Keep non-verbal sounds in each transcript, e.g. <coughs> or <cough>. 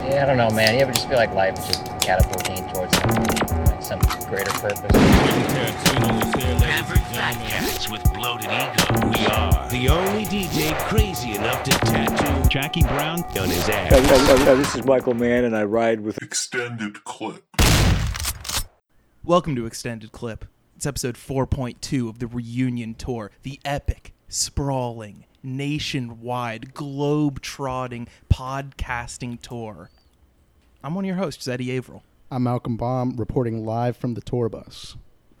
Yeah, I don't know, man. You ever just feel like life is just catapulting towards like some greater purpose? Average fat cats with bloated ego. We are the only DJ crazy enough to tattoo Jackie Brown on his ass. Hey, hey, hey, hey, this is Michael Mann, and I ride with extended clip. Welcome to Extended Clip. It's episode 4.2 of the reunion tour, the epic, sprawling, nationwide, globe trotting podcasting tour. I'm one of your hosts, Eddie Averill. I'm Malcolm Baum, reporting live from the tour bus. <laughs>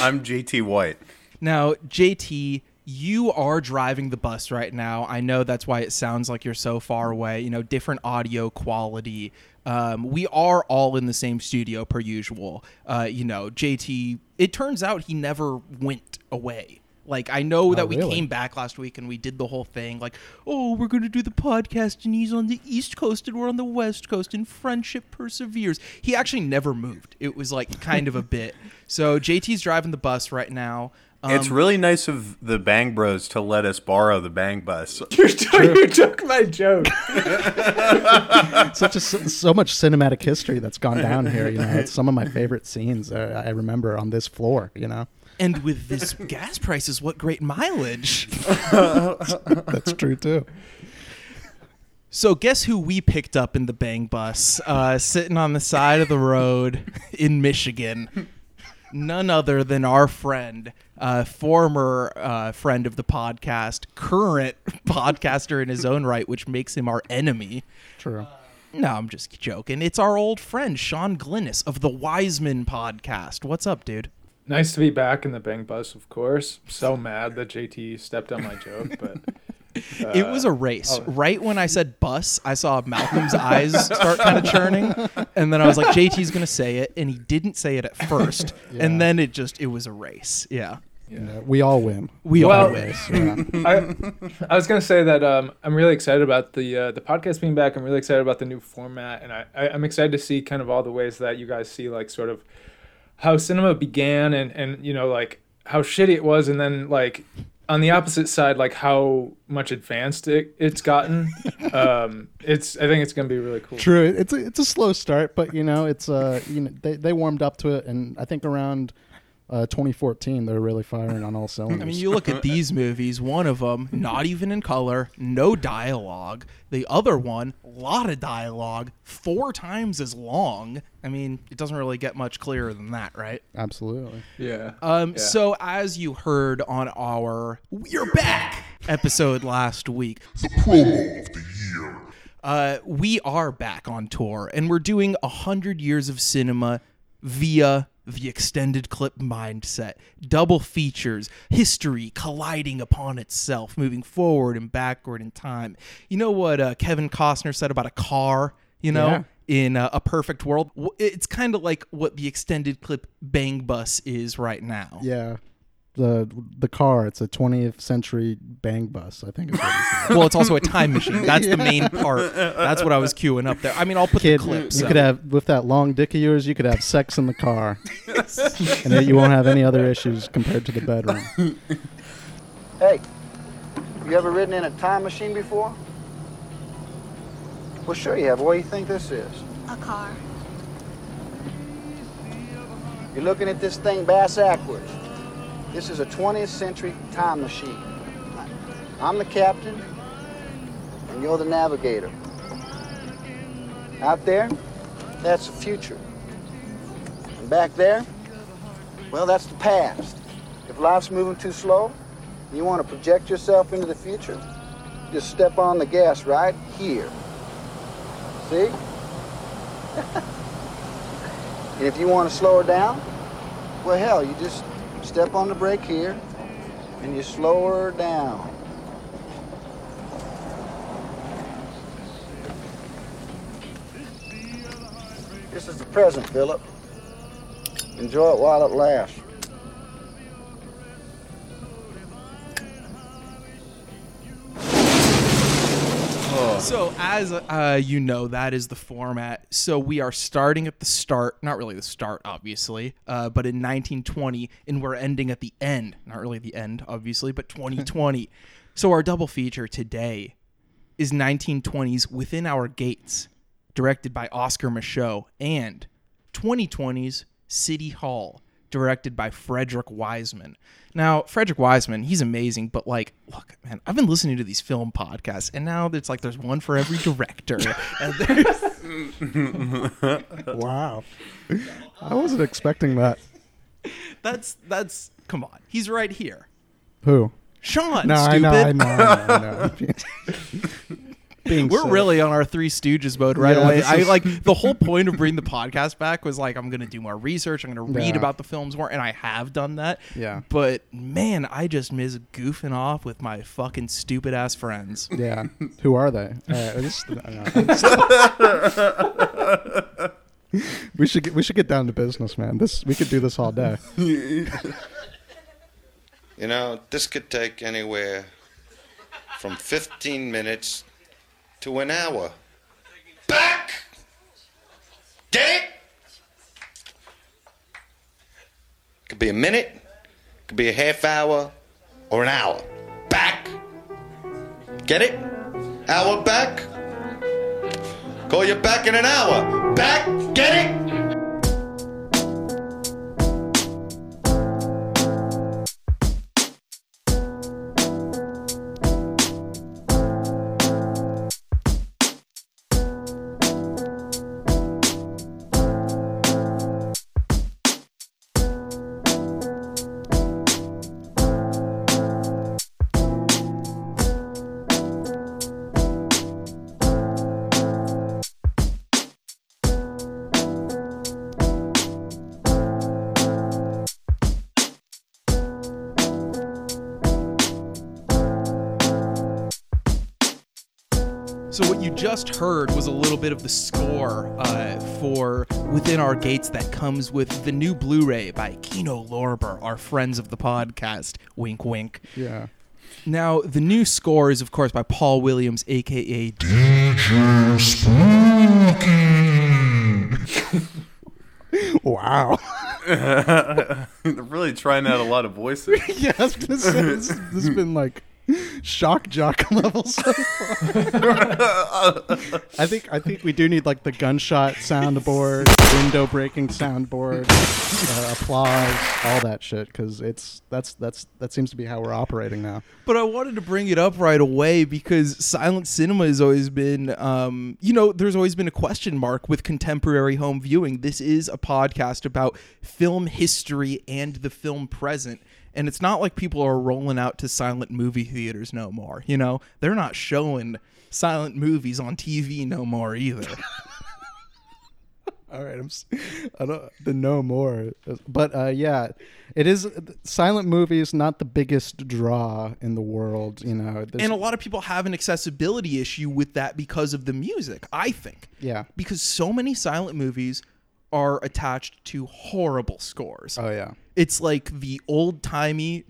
I'm JT White. Now, JT, you are driving the bus right now. I know that's why it sounds like you're so far away, you know, different audio quality. Um, we are all in the same studio per usual. Uh, you know, JT, it turns out he never went away. Like I know that we really? came back last week and we did the whole thing like, "Oh, we're going to do the podcast and he's on the East Coast and we're on the West Coast and friendship perseveres." He actually never moved. It was like kind of a <laughs> bit. So JT's driving the bus right now. Um, it's really nice of the Bang Bros to let us borrow the Bang Bus. <laughs> you took, you took my joke. <laughs> Such a so much cinematic history that's gone down here. You know, it's some of my favorite scenes uh, I remember on this floor. You know, and with this <laughs> gas prices, what great mileage. <laughs> that's true too. So guess who we picked up in the bang bus, uh, sitting on the side of the road in Michigan? None other than our friend, uh, former uh, friend of the podcast, current <laughs> podcaster in his own right, which makes him our enemy. True. No, I'm just joking. It's our old friend Shawn Glinis of the Wiseman podcast. What's up, dude? Nice to be back in the Bang Bus, of course. So mad that JT stepped on my joke, but <laughs> it was a race. Right when I said bus, I saw Malcolm's eyes start kind of churning, and then I was like, "JT's gonna say it," and he didn't say it at first, <laughs> and then it just it was a race. Yeah, You know, we all win. we Well- all win. Yeah. <laughs> I, I was gonna say that um, I'm really excited about the uh, the podcast being back. I'm really excited about the new format, and I, I I'm excited to see kind of all the ways that you guys see like sort of how cinema began, and and you know like how shitty it was, and then like on the opposite side, like how much advanced it, it's gotten. <laughs> um, it's I think it's gonna be really cool. True. It's a, it's a slow start, but you know, it's uh, you know, they they warmed up to it, and I think around uh, 2014 they're really firing on all cylinders. <laughs> I mean, you look at these movies. One of them, not even in color, no dialogue. The other one, a lot of dialogue, four times as long. I mean, it doesn't really get much clearer than that, right? Absolutely. Yeah. Um, Yeah. so as you heard on our "We're Back" episode last week, The promo of the year. uh, we are back on tour, and we're doing a hundred years of cinema via the extended clip mindset, double features, history colliding upon itself, moving forward and backward in time. You know what uh, Kevin Costner said about a car? You know. Yeah. In uh, a perfect world, it's kind of like what the extended clip Bang Bus is right now. Yeah. The the car, it's a 20th century bang bus. I think is what he. Well, it's also a time machine. That's the <laughs> main part. That's what I was queuing up there. I mean, I'll put Kid, the clips. you up. could have with that long dick of yours, you could have sex in the car, <laughs> and then you won't have any other issues compared to the bedroom. <laughs> Hey, you ever ridden in a time machine before? Well, sure you have. What do you think this is? A car. You're looking at this thing bass backwards. This is a 20th century time machine. I'm the captain, and you're the navigator. Out there, that's the future. And back there, well, that's the past. If life's moving too slow, you want to project yourself into the future, just step on the gas right here. See? <laughs> and if you want to slow her down, well, hell, you just step on the brake here and you slow her down. This is the present, Philip. Enjoy it while it lasts. So, as uh, you know, that is the format. So, we are starting at the start, not really the start, obviously, uh, but in 1920, and we're ending at the end. Not really the end, obviously, but 2020. <laughs> so, our double feature today is 1920s Within Our Gates, directed by Oscar Micheaux, and 2020's City Hall, directed by Frederick Wiseman. Now, Frederick Wiseman, he's amazing, but like, look, man, I've been listening to these film podcasts, and now it's like there's one for every director. <laughs> and there's, Wow. I wasn't expecting that. that's that's come on, he's right here. Who? Shawn, No, I stupid. know, I know, I know, I know. <laughs> <laughs> Being We're silly. really on our Three Stooges mode right Yeah, away. I like the whole <laughs> point of bringing the podcast back was like I'm gonna do more research. I'm gonna read Yeah. about the films more, and I have done that. Yeah. But man, I just miss goofing off with my fucking stupid ass friends. <laughs> Yeah. Who are they? All right, this- we should get, we should get down to business, man. This we could do this all day. <laughs> You know, this could take anywhere from 15 minutes to an hour. Back! Get it? Could be a minute, could be a half hour, or an hour. Back! Get it? Hour back? Call you back in an hour. Back! Get it? Just heard was a little bit of the score uh, for Within Our Gates that comes with the new Blu-ray by Kino Lorber, our friends of the podcast. Wink, wink. Yeah. Now, the new score is, of course, by Paul Williams, aka <laughs> Wow. <laughs> They're really trying out a lot of voices. <laughs> yeah, I was gonna say this, this has been like shock jock <laughs> level so far. <laughs> I think I think we do need like the gunshot soundboard, window breaking soundboard, uh, applause, all that shit because it's that's that's that seems to be how we're operating now. But I wanted to bring it up right away because silent cinema has always been, um, you know, there's always been a question mark with contemporary home viewing. This is a podcast about film history and the film present. And it's not like people are rolling out to silent movie theaters no more. You know, they're not showing silent movies on TV no more either. <laughs> All right, I'm. I don't the no more, but uh, yeah, it is silent movies. Not the biggest draw in the world, you know. There's- and a lot of people have an accessibility issue with that because of the music, I think. Yeah. Because so many silent movies are attached to horrible scores. Oh yeah it's like the old timey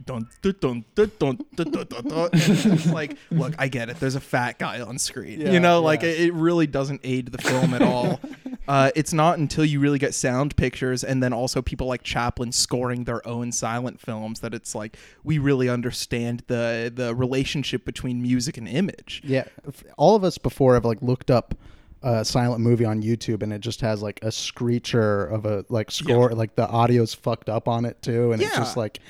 <laughs> like, look, I get it. There's a fat guy on screen. Yeah, you know, like yeah. it, it really doesn't aid the film at all. <laughs> Uh, it's not until you really get sound pictures and then also people like Chaplin scoring their own silent films that it's like we really understand the the relationship between music and image. Yeah, all of us before have like looked up a silent movie on YouTube, and it just has like a screecher of a like score, like the audio's fucked up on it too, and it's just like,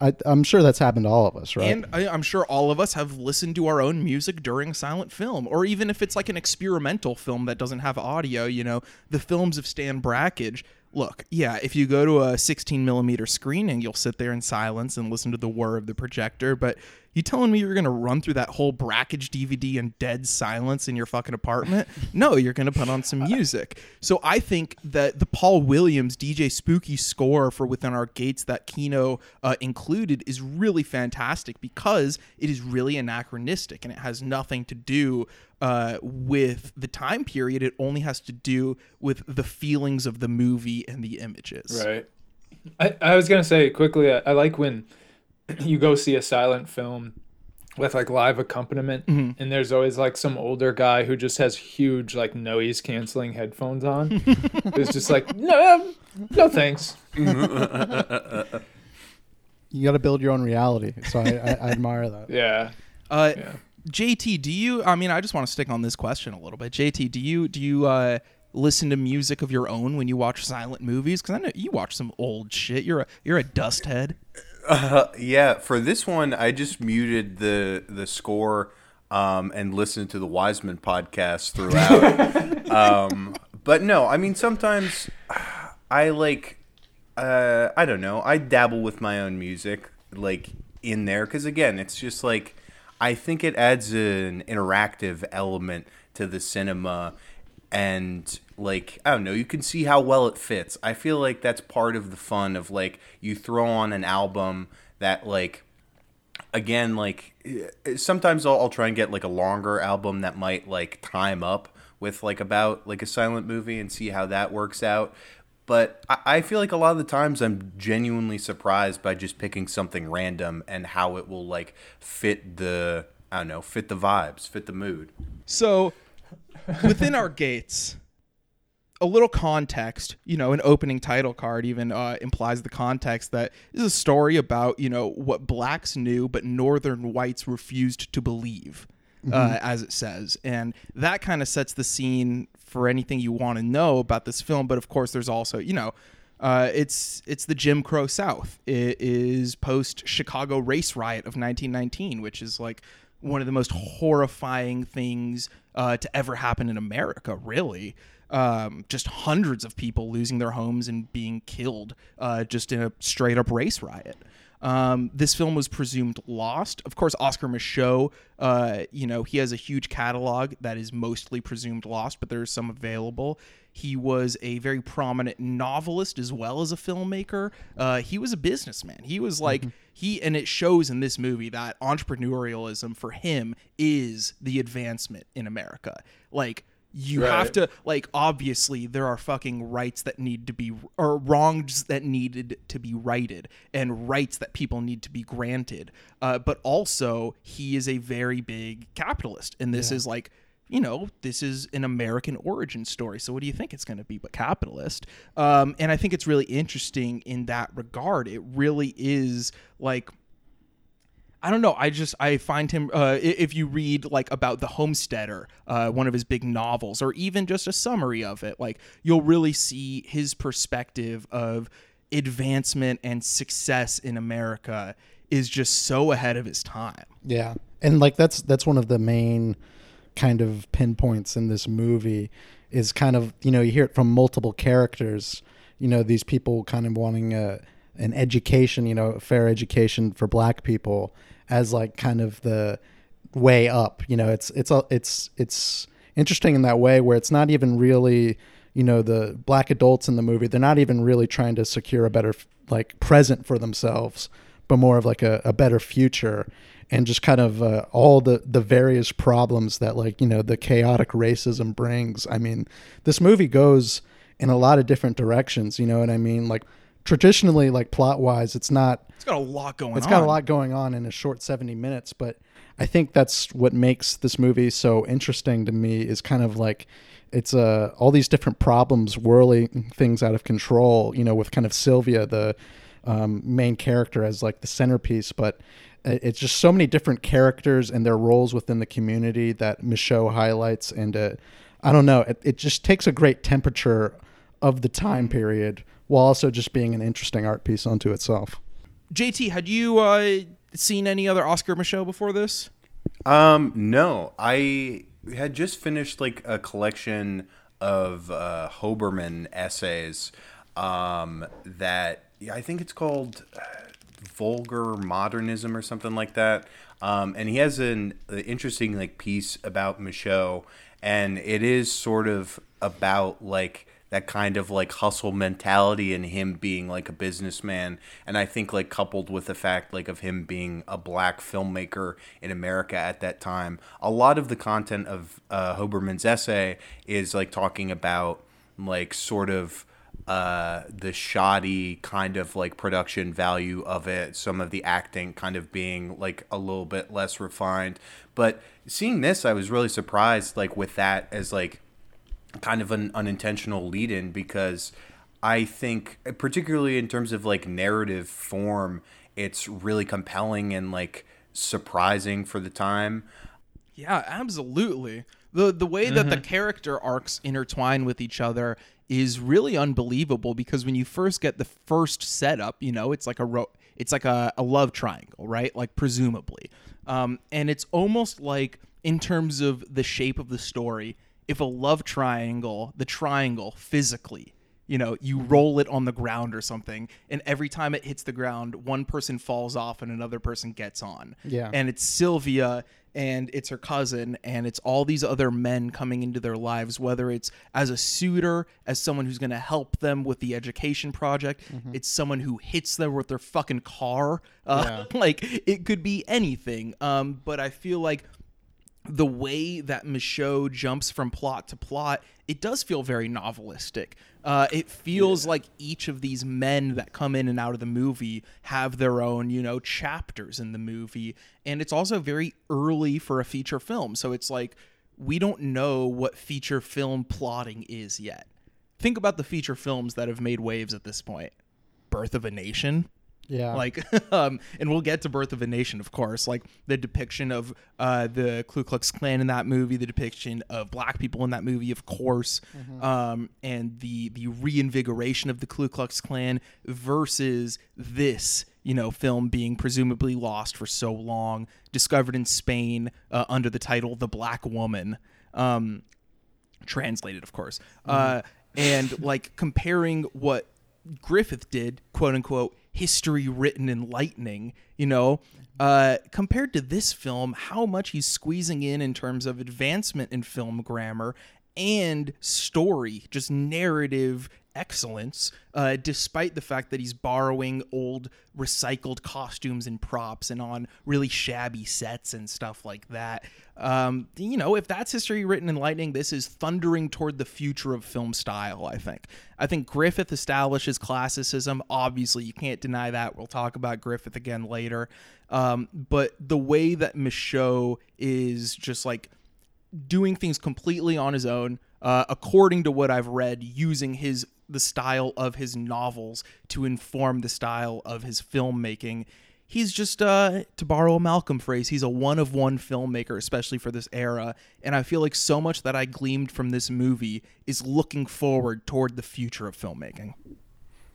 I, I'm sure that's happened to all of us, right? And I, I'm sure all of us have listened to our own music during silent film, or even if it's like an experimental film that doesn't have audio. You know, the films of Stan Brakhage. Look, yeah, if you go to a 16 millimeter screening, you'll sit there in silence and listen to the whir of the projector. But you telling me you're gonna run through that whole Brakhage DVD in dead silence in your fucking apartment? <laughs> no, you're gonna put on some music. So I think that the Paul Williams DJ Spooky score for Within Our Gates that Kino uh, included is really fantastic because it is really anachronistic and it has nothing to do uh, with the time period. It only has to do with the feelings of the movie and the images. Right. I, I was gonna say quickly. I, I like when <clears throat> you go see a silent film with like live accompaniment, Mhm. and there's always like some older guy who just has huge like noise canceling headphones on. <laughs> it's just like no, no thanks. <laughs> you got to build your own reality, so I, I, I admire that. <laughs> Yeah. Uh, JT, do you? I mean, I just want to stick on this question a little bit. JT, do you do you uh, listen to music of your own when you watch silent movies? Because I know you watch some old shit. You're a you're a dust head. Uh, <laughs> yeah, for this one, I just muted the the score um, and listened to the Wiseman podcast throughout. <laughs> um, but no, I mean sometimes I like uh, I don't know. I dabble with my own music like in there because again, it's just like I think it adds an interactive element to the cinema and like I don't know, you can see how well it fits. I feel like that's part of the fun of like you throw on an album that like again like eh, sometimes I'll, I'll try and get like a longer album that might like time up with like about like a silent movie and see how that works out. But I, I feel like a lot of the times I'm genuinely surprised by just picking something random and how it will like fit the I don't know, fit the vibes, fit the mood. So, within our gates, a little context, you know, an opening title card even uh, implies the context that this is a story about, you know, what blacks knew but northern whites refused to believe, uh, Mhm. as it says. And that kind of sets the scene for anything you want to know about this film. But of course, there's also, you know, uh, it's it's the Jim Crow South. It is post Chicago race riot of 1919, which is like one of the most horrifying things uh, to ever happen in America. Really, um, just hundreds of people losing their homes and being killed uh, just in a straight up race riot. Um, this film was presumed lost. Of course, Oscar Micheaux, uh, you know, he has a huge catalog that is mostly presumed lost, but there's some available. He was a very prominent novelist as well as a filmmaker. Uh, he was a businessman. He was like, he, and it shows in this movie that entrepreneurialism for him is the advancement in America. Like, you have to like obviously there are fucking rights that need to be or wrongs that needed to be righted and rights that people need to be granted. Uh, but also he is a very big capitalist and this Yeah. is like you know this is an american origin story. So what do you think it's going to be but capitalist? Um, and i think it's really interesting in that regard. It really is like I don't know. I just I find him. Uh, if you read like about the Homesteader, uh, one of his big novels, or even just a summary of it, like you'll really see his perspective of advancement and success in America is just so ahead of his time. Yeah, and like that's that's one of the main kind of pinpoints in this movie is kind of you know you hear it from multiple characters. You know these people kind of wanting a an education, you know, fair education for Black people as like kind of the way up. You know, it's it's a- it's it's interesting in that way where it's not even really you know the black adults in the movie they're not even really trying to secure a better like present for themselves but more of like a, a better future and just kind of uh, all the the various problems that like you know the chaotic racism brings i mean this movie goes in a lot of different directions you know what i mean like traditionally like plot wise it's not It's got a lot going it's on. got a lot going on in a short 70 minutes but i think that's what makes this movie so interesting to me is kind of like it's uh all these different problems whirling things out of control you know with kind of sylvia the um, main character as like the centerpiece but it's just so many different characters and their roles within the community that Micheaux highlights and uh, i don't know it, it just takes a great temperature of the time period while also just being an interesting art piece unto itself JT, had you uh, seen any other Oscar Micheaux before this? Um, no, I had just finished like a collection of uh, Hoberman essays. Um, that I think it's called uh, Vulgar Modernism or something like that. Um, and he has an, uh interesting like piece about Micheaux, and it is sort of about like that kind of like hustle mentality and him being like a businessman and i think like coupled with the fact like of him being a black filmmaker in america at that time a lot of the content of uh, hoberman's essay is like talking about like sort of uh, the shoddy kind of like production value of it, some of the acting kind of being like a little bit less refined. But seeing this, I was really surprised, like with that as like kind of an unintentional lead in because I think, particularly in terms of like narrative form, it's really compelling and like surprising for the time. Yeah, absolutely. The the way that the Mhm. character arcs intertwine with each other is really unbelievable because when you first get the first setup, you know, it's like a ro- it's like a, a love triangle, right? Like presumably. Um, and it's almost like in terms of the shape of the story, if a love triangle, the triangle physically you know, you roll it on the ground or something, and every time it hits the ground, one person falls off and another person gets on. Yeah. And it's Sylvia and it's her cousin and it's all these other men coming into their lives whether it's as a suitor as someone who's going to help them with the education project Mhm. it's someone who hits them with their fucking car uh, <laughs> like it could be anything um but i feel like the way that Micheaux jumps from plot to plot, it does feel very novelistic. Uh, it feels like each of these men that come in and out of the movie have their own, you know, chapters in the movie. And it's also very early for a feature film. So it's like we don't know what feature film plotting is yet. Think about the feature films that have made waves at this point Birth of a Nation. Yeah. Like, <laughs> um, and we'll get to Birth of a Nation, of course. Like the depiction of uh, the Ku Klux Klan in that movie, the depiction of black people in that movie, of course, Mhm. um, and the the reinvigoration of the Ku Klux Klan versus this, you know, film being presumably lost for so long, discovered in Spain uh, under the title "The Black Woman." Um, translated, of course. Uh, and like comparing what Griffith did, quote unquote, history written in lightning, you know, uh, compared to this film, how much he's squeezing in in terms of advancement in film grammar and story, just narrative excellence, uh, despite the fact that he's borrowing old recycled costumes and props and on really shabby sets and stuff like that. Um, you know, if that's history written in lightning, this is thundering toward the future of film style, I think. I think Griffith establishes classicism. Obviously, you can't deny that. We'll talk about Griffith again later. Um, but the way that Micheaux is just like doing things completely on his own, uh, according to what I've read, using his the style of his novels to inform the style of his filmmaking. He's just, uh, to borrow a Malcolm phrase, he's a one of one filmmaker, especially for this era. And I feel like so much that I gleamed from this movie is looking forward toward the future of filmmaking.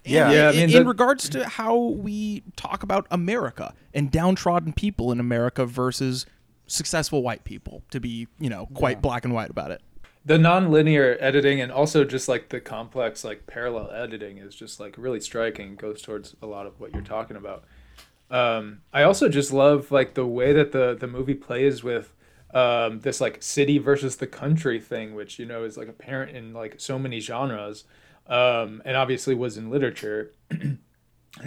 Yeah. And Yeah, I in- mean, in the- regards to how we talk about America and downtrodden people in America versus successful white people, to be, you know, quite black and white about it. The non-linear editing and also just like the complex like parallel editing is just like really striking goes towards a lot of what you're talking about. Um, i also just love like the way that the the movie plays with um, this like city versus the country thing which you know is like apparent in like so many genres um, and obviously was in literature. <clears throat>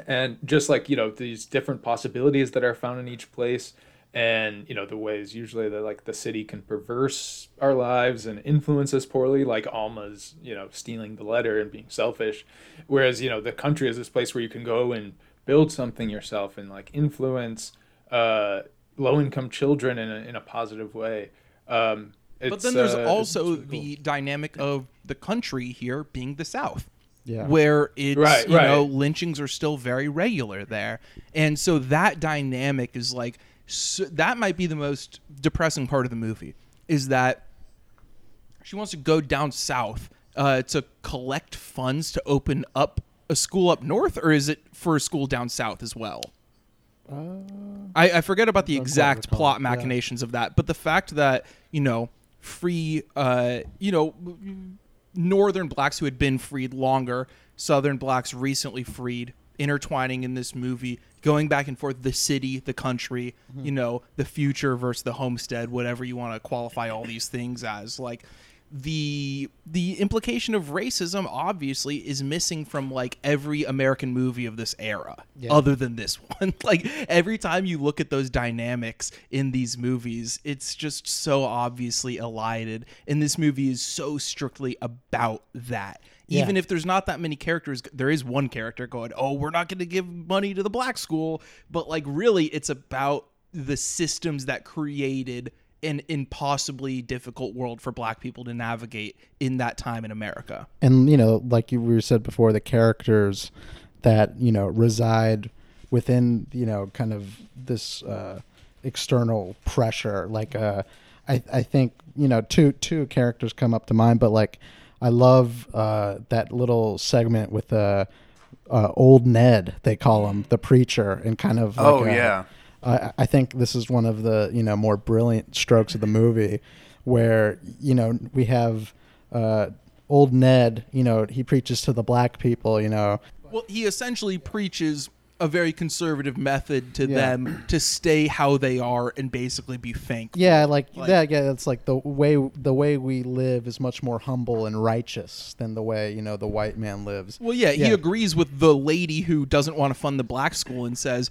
And just like you know these different possibilities that are found in each place and you know the ways usually that like the city can perverse our lives and influence us poorly like alma's you know stealing the letter and being selfish whereas you know the country is this place where you can go and build something yourself and like influence uh low income children in a, in a positive way um But then there's uh, also it's- the dynamic of the country here being the South. Yeah. Where it's Right, you right. know lynchings are still very regular there, and so that dynamic is like so, that might be the most depressing part of the movie is that she wants to go down south uh, to collect funds to open up a school up north, or is it for a school down south as well? I, I forget about the exact plot yeah. machinations of that, but the fact that you know free, uh, you know, northern blacks who had been freed longer, southern blacks recently freed, intertwining in this movie, going back and forth, the city, the country, Mm-hmm. you know, the future versus the homestead, whatever you want to qualify all these things as, like the the implication of racism obviously is missing from like every American movie of this era Yeah. other than this <laughs> one like every time you look at those dynamics in these movies it's just so obviously elided and this movie is so strictly about that Yeah. even if there's not that many characters there is one character going oh we're not going to give money to the black school but like really it's about the systems that created an impossibly difficult world for black people to navigate in that time in America. and you know like you were said before the characters that you know reside within you know kind of this uh external pressure like uh I I think you know two two characters come up to mind, but like I love uh, that little segment with uh, uh, old Ned they call him the preacher and kind of like, Oh, uh, yeah. I, I think this is one of the you know more brilliant strokes of the movie, where you know we have uh, old Ned. You know he preaches to the black people. You know, Well, he essentially preaches a very conservative method to Yeah. them to stay how they are and basically be thankful. yeah, like, Like- yeah, yeah. It's like the way the way we live is much more humble and righteous than the way you know the white man lives. Well, yeah, he agrees with the lady who doesn't want to fund the black school and says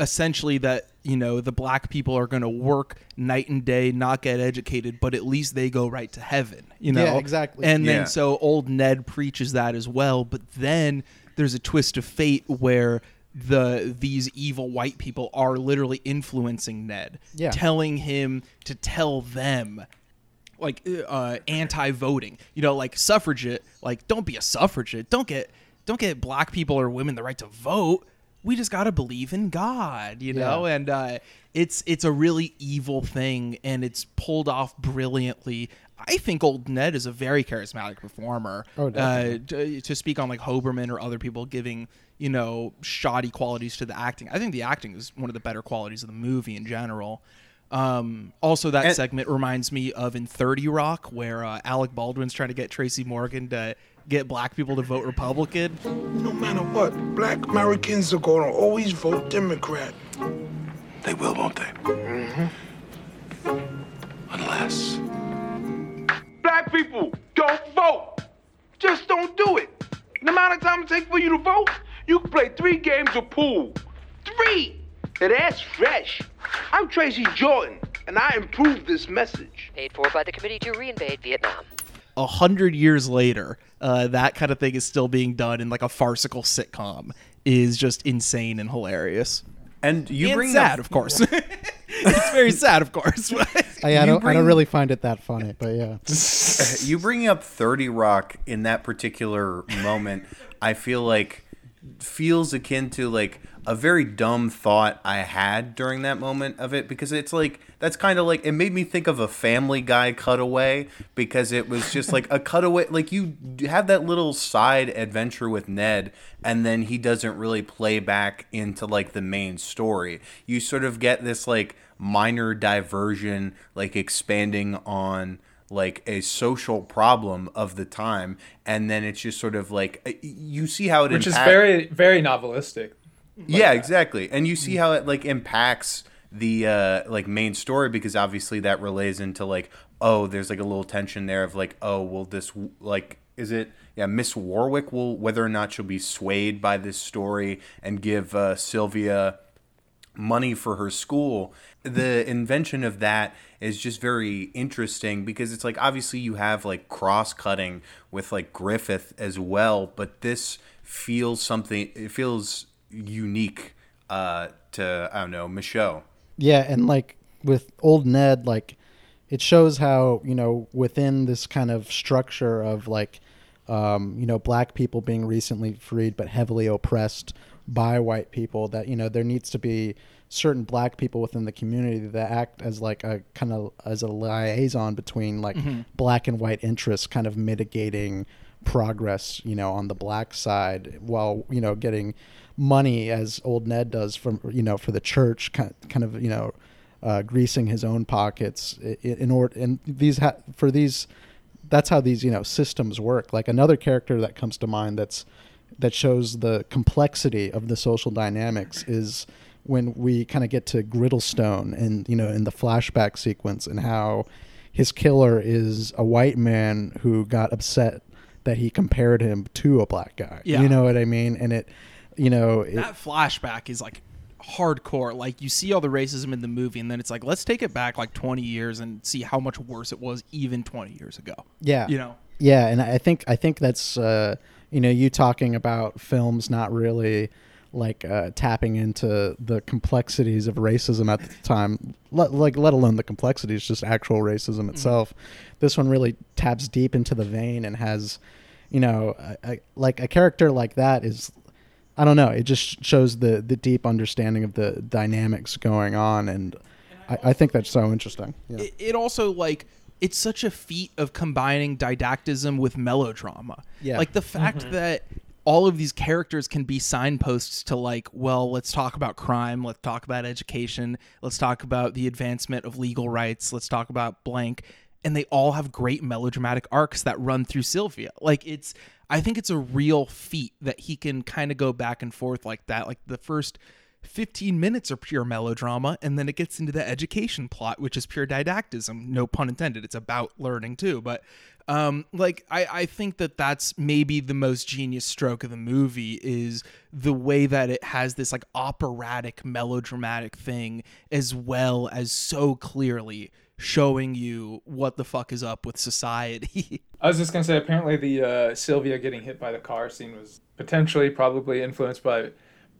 essentially that, you know, the black people are going to work night and day, not get educated, but at least they go right to heaven, you know? Yeah, exactly. And then so old Ned preaches that as well, but then there's a twist of fate where the these evil white people are literally influencing Ned, Yeah. telling him to tell them like uh, anti-voting. You know, like suffragette. Like, don't be a suffragette. Don't get don't get black people or women the right to vote. We just gotta believe in God. You know, and uh, it's it's a really evil thing, and it's pulled off brilliantly. I think Old Ned is a very charismatic performer. Oh, uh, to, to speak on like Hoberman or other people giving you know shoddy qualities to the acting. I think the acting is one of the better qualities of the movie in general. Um, also, that And- segment reminds me of in Thirty Rock, where uh, Alec Baldwin's trying to get Tracy Morgan to get black people to vote Republican. No matter what, black Americans are gonna always vote Democrat. They will, won't they? Mm-hmm. Unless. Black people, don't vote. Just don't do it. The amount of time it takes for you to vote, you can play three games of pool. Three! And that's fresh. I'm Tracy Jordan, and I improved this message. Paid for by the Committee to Reinvade Vietnam. A hundred years later, uh, that kind of thing is still being done in like a farcical sitcom. Is just insane and hilarious. And you And bring sad, up- of course. <laughs> <laughs> it's very sad, of course. <laughs> I, I don't I don't really find it that funny, but yeah. you bring up 30 Rock in that particular moment, I feel like feels akin to like a very dumb thought I had during that moment of it because it's like that's kind of like it made me think of a family guy cutaway because it was just like a cutaway like you have that little side adventure with Ned and then he doesn't really play back into like the main story. You sort of get this like minor diversion like expanding on like a social problem of the time and then it's just sort of like uh, you see how it which is very very novelistic. yeah exactly and you see how it like impacts the uh like main story because obviously that relays into like oh there's like a little tension there of like oh will this like is it yeah miss warwick will whether or not she'll be swayed by this story and give uh sylvia money for her school. The invention of that is just very interesting because it's like obviously you have like cross cutting with like Griffith as well, but this feels something it feels unique uh to I don't know, Micheaux. Yeah, and like with old Ned, like it shows how you know within this kind of structure of like um, you know black people being recently freed but heavily oppressed by white people that you know there needs to be certain black people within the community that act as like a kind of as a liaison between like Mhm. black and white interests kind of mitigating progress you know on the black side while you know getting money as old ned does from you know for the church kind kind of you know uh, greasing his own pockets in order and these ha- for these that's how these you know systems work like another character that comes to mind that's that shows the complexity of the social dynamics is when we kind of get to Gridlestone and you know in the flashback sequence and how his killer is a white man who got upset that he compared him to a black guy. Yeah. You know what I mean? And it you know it, that flashback is like hardcore. Like you see all the racism in the movie, and then it's like let's take it back like 20 years and see how much worse it was even 20 years ago. Yeah. you know. Yeah, and I think I think that's uh, you know you talking about films not really like uh, tapping into the complexities of racism at the time, let, like let alone the complexities, just actual racism itself. This one really taps deep into the vein and has, you know, a, a, like a character like that is. I don't know. It just shows the the deep understanding of the dynamics going on, and I, I think that's so interesting. Yeah. it, it also like it's such a feat of combining didactism with melodrama. Yeah. Like the fact mm-hmm. that all of these characters can be signposts to like, well, let's talk about crime, let's talk about education, let's talk about the advancement of legal rights, let's talk about blank, and they all have great melodramatic arcs that run through Sylvia. Like it's I think it's a real feat that he can kind of go back and forth like that. Like the first 15 minutes are pure melodrama and then it gets into the education plot which is pure didactism. No pun intended. It's about learning too. But um like i i think that that's maybe the most genius stroke of the movie is the way that it has this like operatic melodramatic thing as well as so clearly showing you what the fuck is up with society. <laughs> I was just gonna say, apparently the uh, Sylvia getting hit by the car scene was potentially, probably influenced by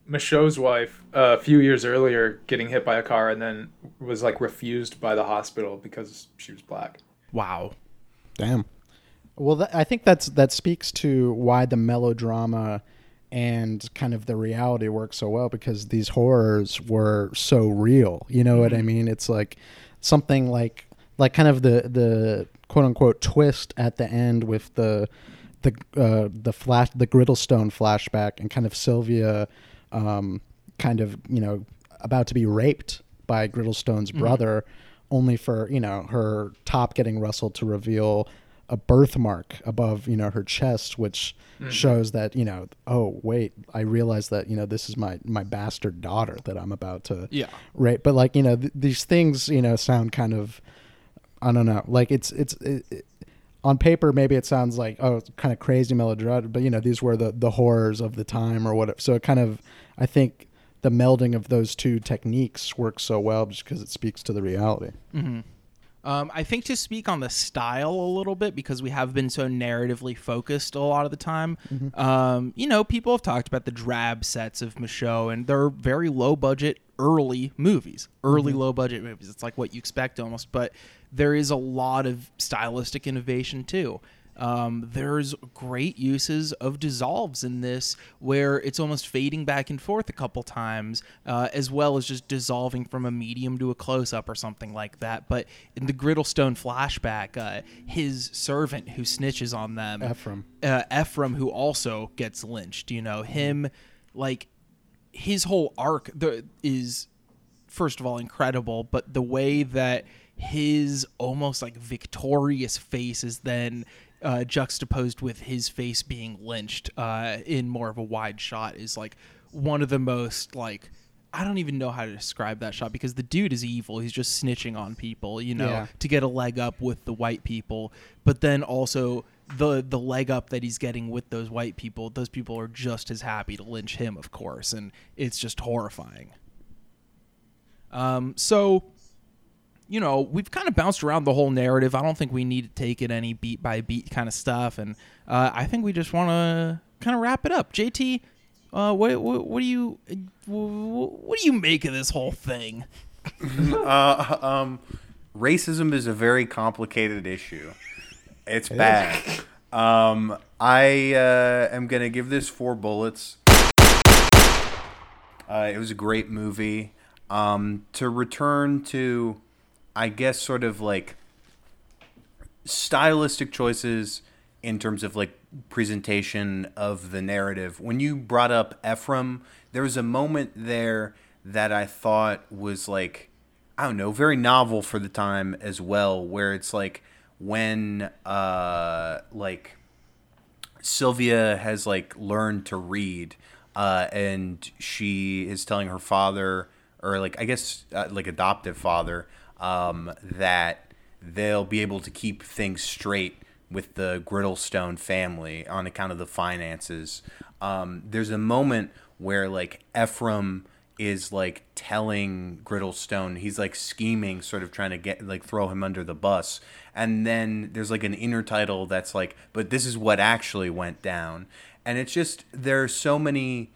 Micheaux's wife uh, a few years earlier getting hit by a car and then was like refused by the hospital because she was black. wow Damn. Well, th- I think that's that speaks to why the melodrama and kind of the reality work so well because these horrors were so real. You know what I mean? It's like something like like kind of the the quote unquote twist at the end with the the uh, the flash the Gridlestone flashback and kind of Sylvia um, kind of you know about to be raped by Gridlestone's Mhm. brother, only for you know her top getting rustled to reveal a birthmark above you know her chest, which Mhm. shows that you know oh wait I realize that you know this is my my bastard daughter that I'm about to Yeah. rape. But like you know th- these things you know sound kind of I don't know like it's it's. It, it, on paper, maybe it sounds like oh, it's kind of crazy melodramatic, but you know these were the the horrors of the time or whatever. So it kind of, I think, the melding of those two techniques works so well just because it speaks to the reality. hmm Um, I think to speak on the style a little bit because we have been so narratively focused a lot of the time. Mhm. Um, you know, people have talked about the drab sets of Micheaux, and they're very low budget, early movies, early Mhm. low budget movies. It's like what you expect almost, but there is a lot of stylistic innovation too. Um, there's great uses of dissolves in this where it's almost fading back and forth a couple times, uh, as well as just dissolving from a medium to a close up or something like that. But in the Gridlestone flashback, uh, his servant who snitches on them, Ephraim. uh, Ephraim, who also gets lynched, you know, him, like, his whole arc the, is first of all incredible, but the way that his almost like victorious face is then uh, juxtaposed with his face being lynched uh, in more of a wide shot is like one of the most like I don't even know how to describe that shot because the dude is evil. He's just snitching on people, you know, Yeah. to get a leg up with the white people. But then also the the leg up that he's getting with those white people, those people are just as happy to lynch him, of course, and it's just horrifying. Um, so you know, we've kind of bounced around the whole narrative. I don't think we need to take it any beat by beat kind of stuff, and uh, I think we just want to kind of wrap it up. JT, uh, what, what what do you what do you make of this whole thing? <laughs> uh, um, racism is a very complicated issue. It's It bad. Um, I uh, am gonna give this four bullets. Uh, it was a great movie. Um, to return to, I guess, sort of like stylistic choices in terms of like presentation of the narrative. When you brought up Ephraim, there was a moment there that I thought was like, I don't know, very novel for the time as well, where it's like when uh like Sylvia has like learned to read, uh, and she is telling her father, or like I guess uh, like adoptive father, um, that they'll be able to keep things straight with the Gridlestone family on account of the finances. Um, there's a moment where like Ephraim is like telling Gridlestone he's like scheming, sort of trying to get like throw him under the bus, and then there's like an inner title that's like, but this is what actually went down, and it's just there's so many.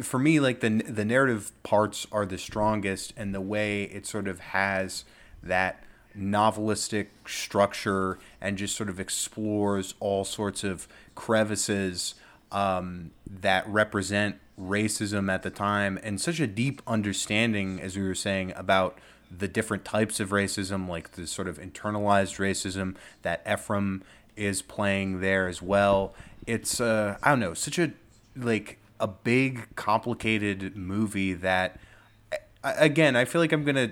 For me, like the the narrative parts are the strongest, and the way it sort of has that novelistic structure and just sort of explores all sorts of crevices um, that represent racism at the time and such a deep understanding, as we were saying, about the different types of racism, like the sort of internalized racism that Ephraim is playing there as well. It's uh, I don't know, such a like a big complicated movie that again, I feel like I'm gonna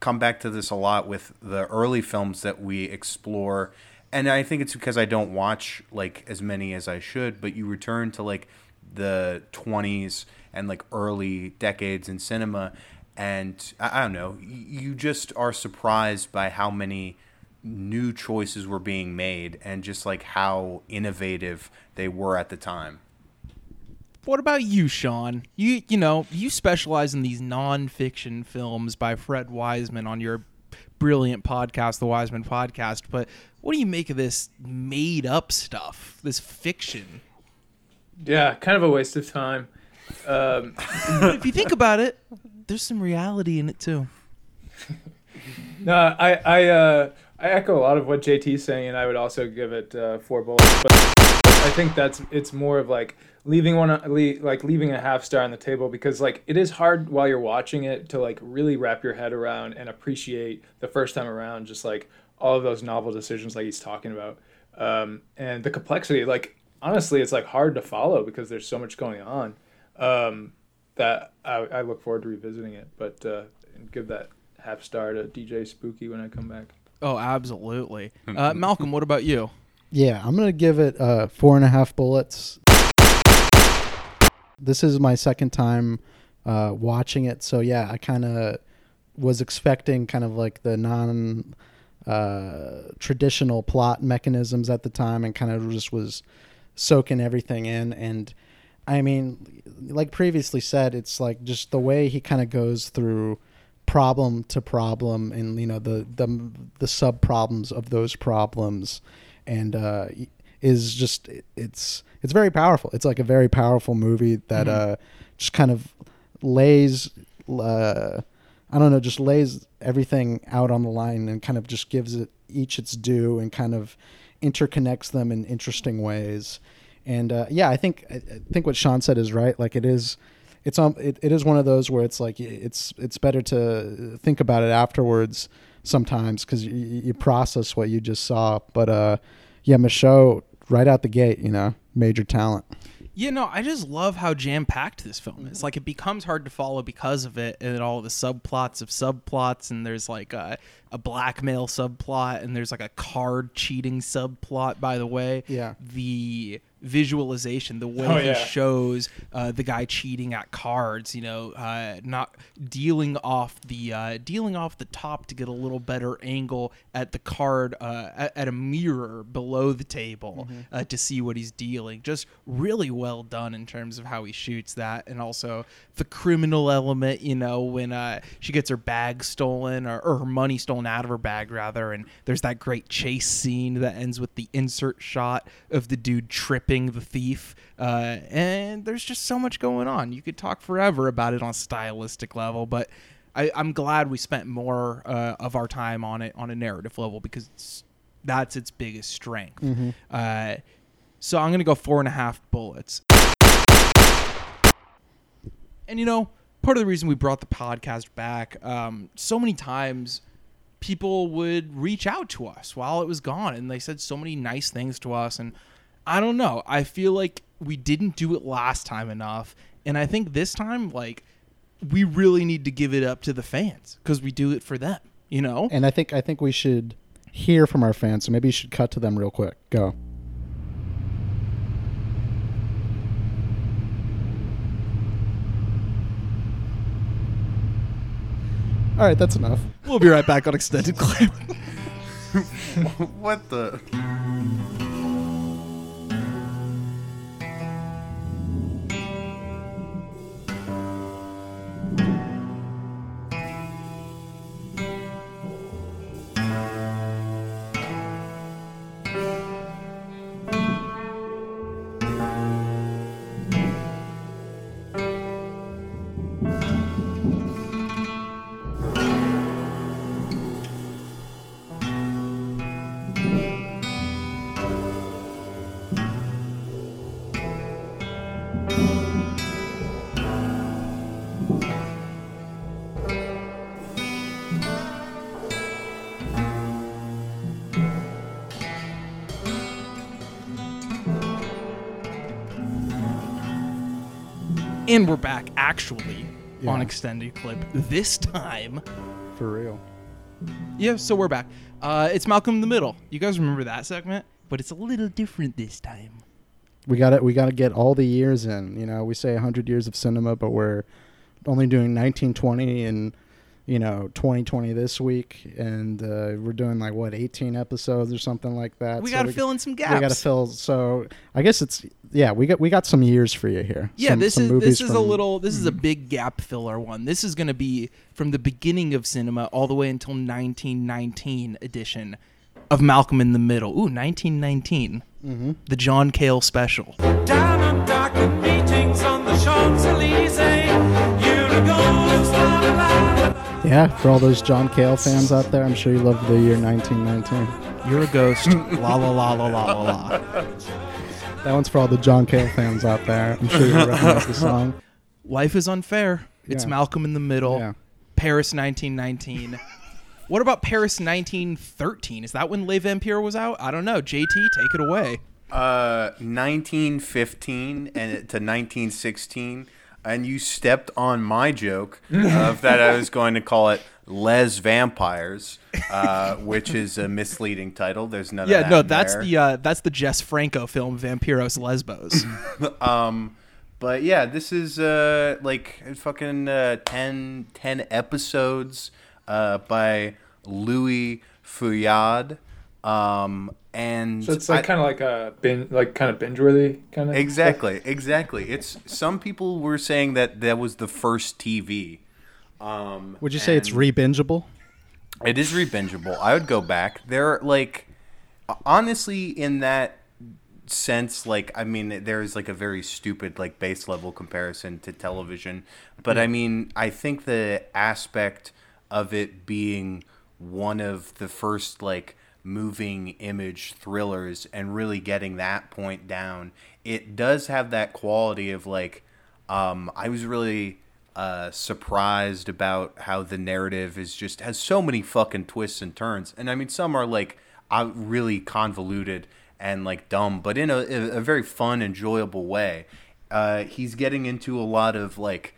come back to this a lot with the early films that we explore, and I think it's because I don't watch like as many as I should. But you return to like the 20s and like early decades in cinema, and I, I don't know, you just are surprised by how many new choices were being made and just like how innovative they were at the time. What about you, Shawn? You you know you specialize in these nonfiction films by Fred Wiseman on your brilliant podcast, the Wiseman Podcast. But what do you make of this made up stuff, this fiction? Yeah, kind of a waste of time. Um, But <laughs> if you think about it, there's some reality in it too. <laughs> no, I I uh, I echo a lot of what JT's saying, and I would also give it uh, four bullets. But I think that's it's more of like leaving one le- like leaving a half star on the table because like it is hard while you're watching it to like really wrap your head around and appreciate the first time around just like all of those novel decisions like he's talking about um, and the complexity like honestly it's like hard to follow because there's so much going on um, that I, I look forward to revisiting it but uh, and give that half star to DJ Spooky when I come back. Oh, absolutely. <laughs> Uh, Malcolm, what about you? Yeah, I'm gonna give it uh, four and a half bullets. This is my second time uh, watching it, so yeah, I kind of was expecting kind of like the non uh, traditional plot mechanisms at the time, and kind of just was soaking everything in. And I mean, like previously said, it's like just the way he kind of goes through problem to problem and you know the the the sub problems of those problems and uh is just it's it's very powerful. It's like a very powerful movie that Mhm. uh just kind of lays uh i don't know just lays everything out on the line and kind of just gives it each its due and kind of interconnects them in interesting ways. And uh yeah i think i I think what shawn said is right. Like it is it's um it, it is one of those where it's like it's it's better to think about it afterwards sometimes because you, you process what you just saw. But uh yeah Micheaux right out the gate you know major talent Yeah, no, I just love how jam packed this film is. Like, it becomes hard to follow because of it, and all the subplots of subplots, and there's like a, a blackmail subplot, and there's like a card cheating subplot. By the way, Yeah. the visualization, the way Oh, he yeah. shows uh, the guy cheating at cards, you know, uh, not dealing off the uh, dealing off the top to get a little better angle at the card uh, at, at a mirror below the table Mhm. uh, to see what he's dealing. Just really well done in terms of how he shoots that, and also the criminal element. You know, when uh, she gets her bag stolen or, or her money stolen out of her bag rather, and there's that great chase scene that ends with the insert shot of the dude tripping the thief. Uh, and there's just so much going on. You could talk forever about it on a stylistic level, but. I, I'm glad we spent more uh, of our time on it on a narrative level because it's, that's its biggest strength. Mhm. Uh, so I'm gonna go four and a half bullets. And you know, part of the reason we brought the podcast back, um, so many times people would reach out to us while it was gone, and they said so many nice things to us. And I don't know, I feel like we didn't do it last time enough, and I think this time, like, we really need to give it up to the fans because we do it for them. You know, and i think i think we should hear from our fans so maybe you should cut to them real quick go all right that's enough we'll be right back on extended clip. <laughs> what the? And we're back actually on extended clip this time. For real. Yeah, so we're back. Uh, it's Malcolm in the Middle. You guys remember that segment? But it's a little different this time. We got to We got to get all the years in. You know, we say 100 years of cinema, but we're only doing 1920 and you know 2020 this week, and uh, we're doing like what 18 episodes or something like that. We So gotta fill in some gaps. We got to fill. So I guess it's yeah. We got we got some years for you here. Yeah, Some- this some is movies this is a little this is a big gap filler one. This is going to be from the beginning of cinema all the way until 1919 edition of Malcolm in the Middle. Ooh, 1919. Mhm. The John Cale special. Yeah, for all those John Cale fans out there, I'm sure you love the year 1919. You're a ghost. la la la la la la la. That one's for all the John Cale fans out there. I'm sure you recognize the song. <laughs> Life is unfair. It's Yeah. Malcolm in the Middle. Yeah. Paris 1919. <laughs> what about Paris 1913? Is that when Les Vampires was out? I don't know. JT, take it away. Uh, 1915 and to 1916, and you stepped on my joke of that I was going to call it Les Vampires, uh, which is a misleading title. There's none of yeah, that no, that's there. the uh, that's the Jess Franco film Vampiros Lesbos. <laughs> um, but yeah, this is uh like fucking uh, 10, 10 episodes uh by Louis Feuillade. Um, and So it's like kind of like a binge, like kind of binge worthy kind of. Exactly, exactly. It's some people were saying that that was the first TV. Um, Would you say it's and re-bingeable? It is re-bingeable. I would go back. There, like, honestly, in that sense, like, I mean, there's like a very stupid, like, base level comparison to television, but I mean, I think the aspect of it being one of the first, like, moving image thrillers and really getting that point down, it does have that quality of like, um, I was really uh, surprised about how the narrative is just has so many fucking twists and turns, and I mean some are like uh, really convoluted and like dumb, but in a, a very fun, enjoyable way. Uh, he's getting into a lot of like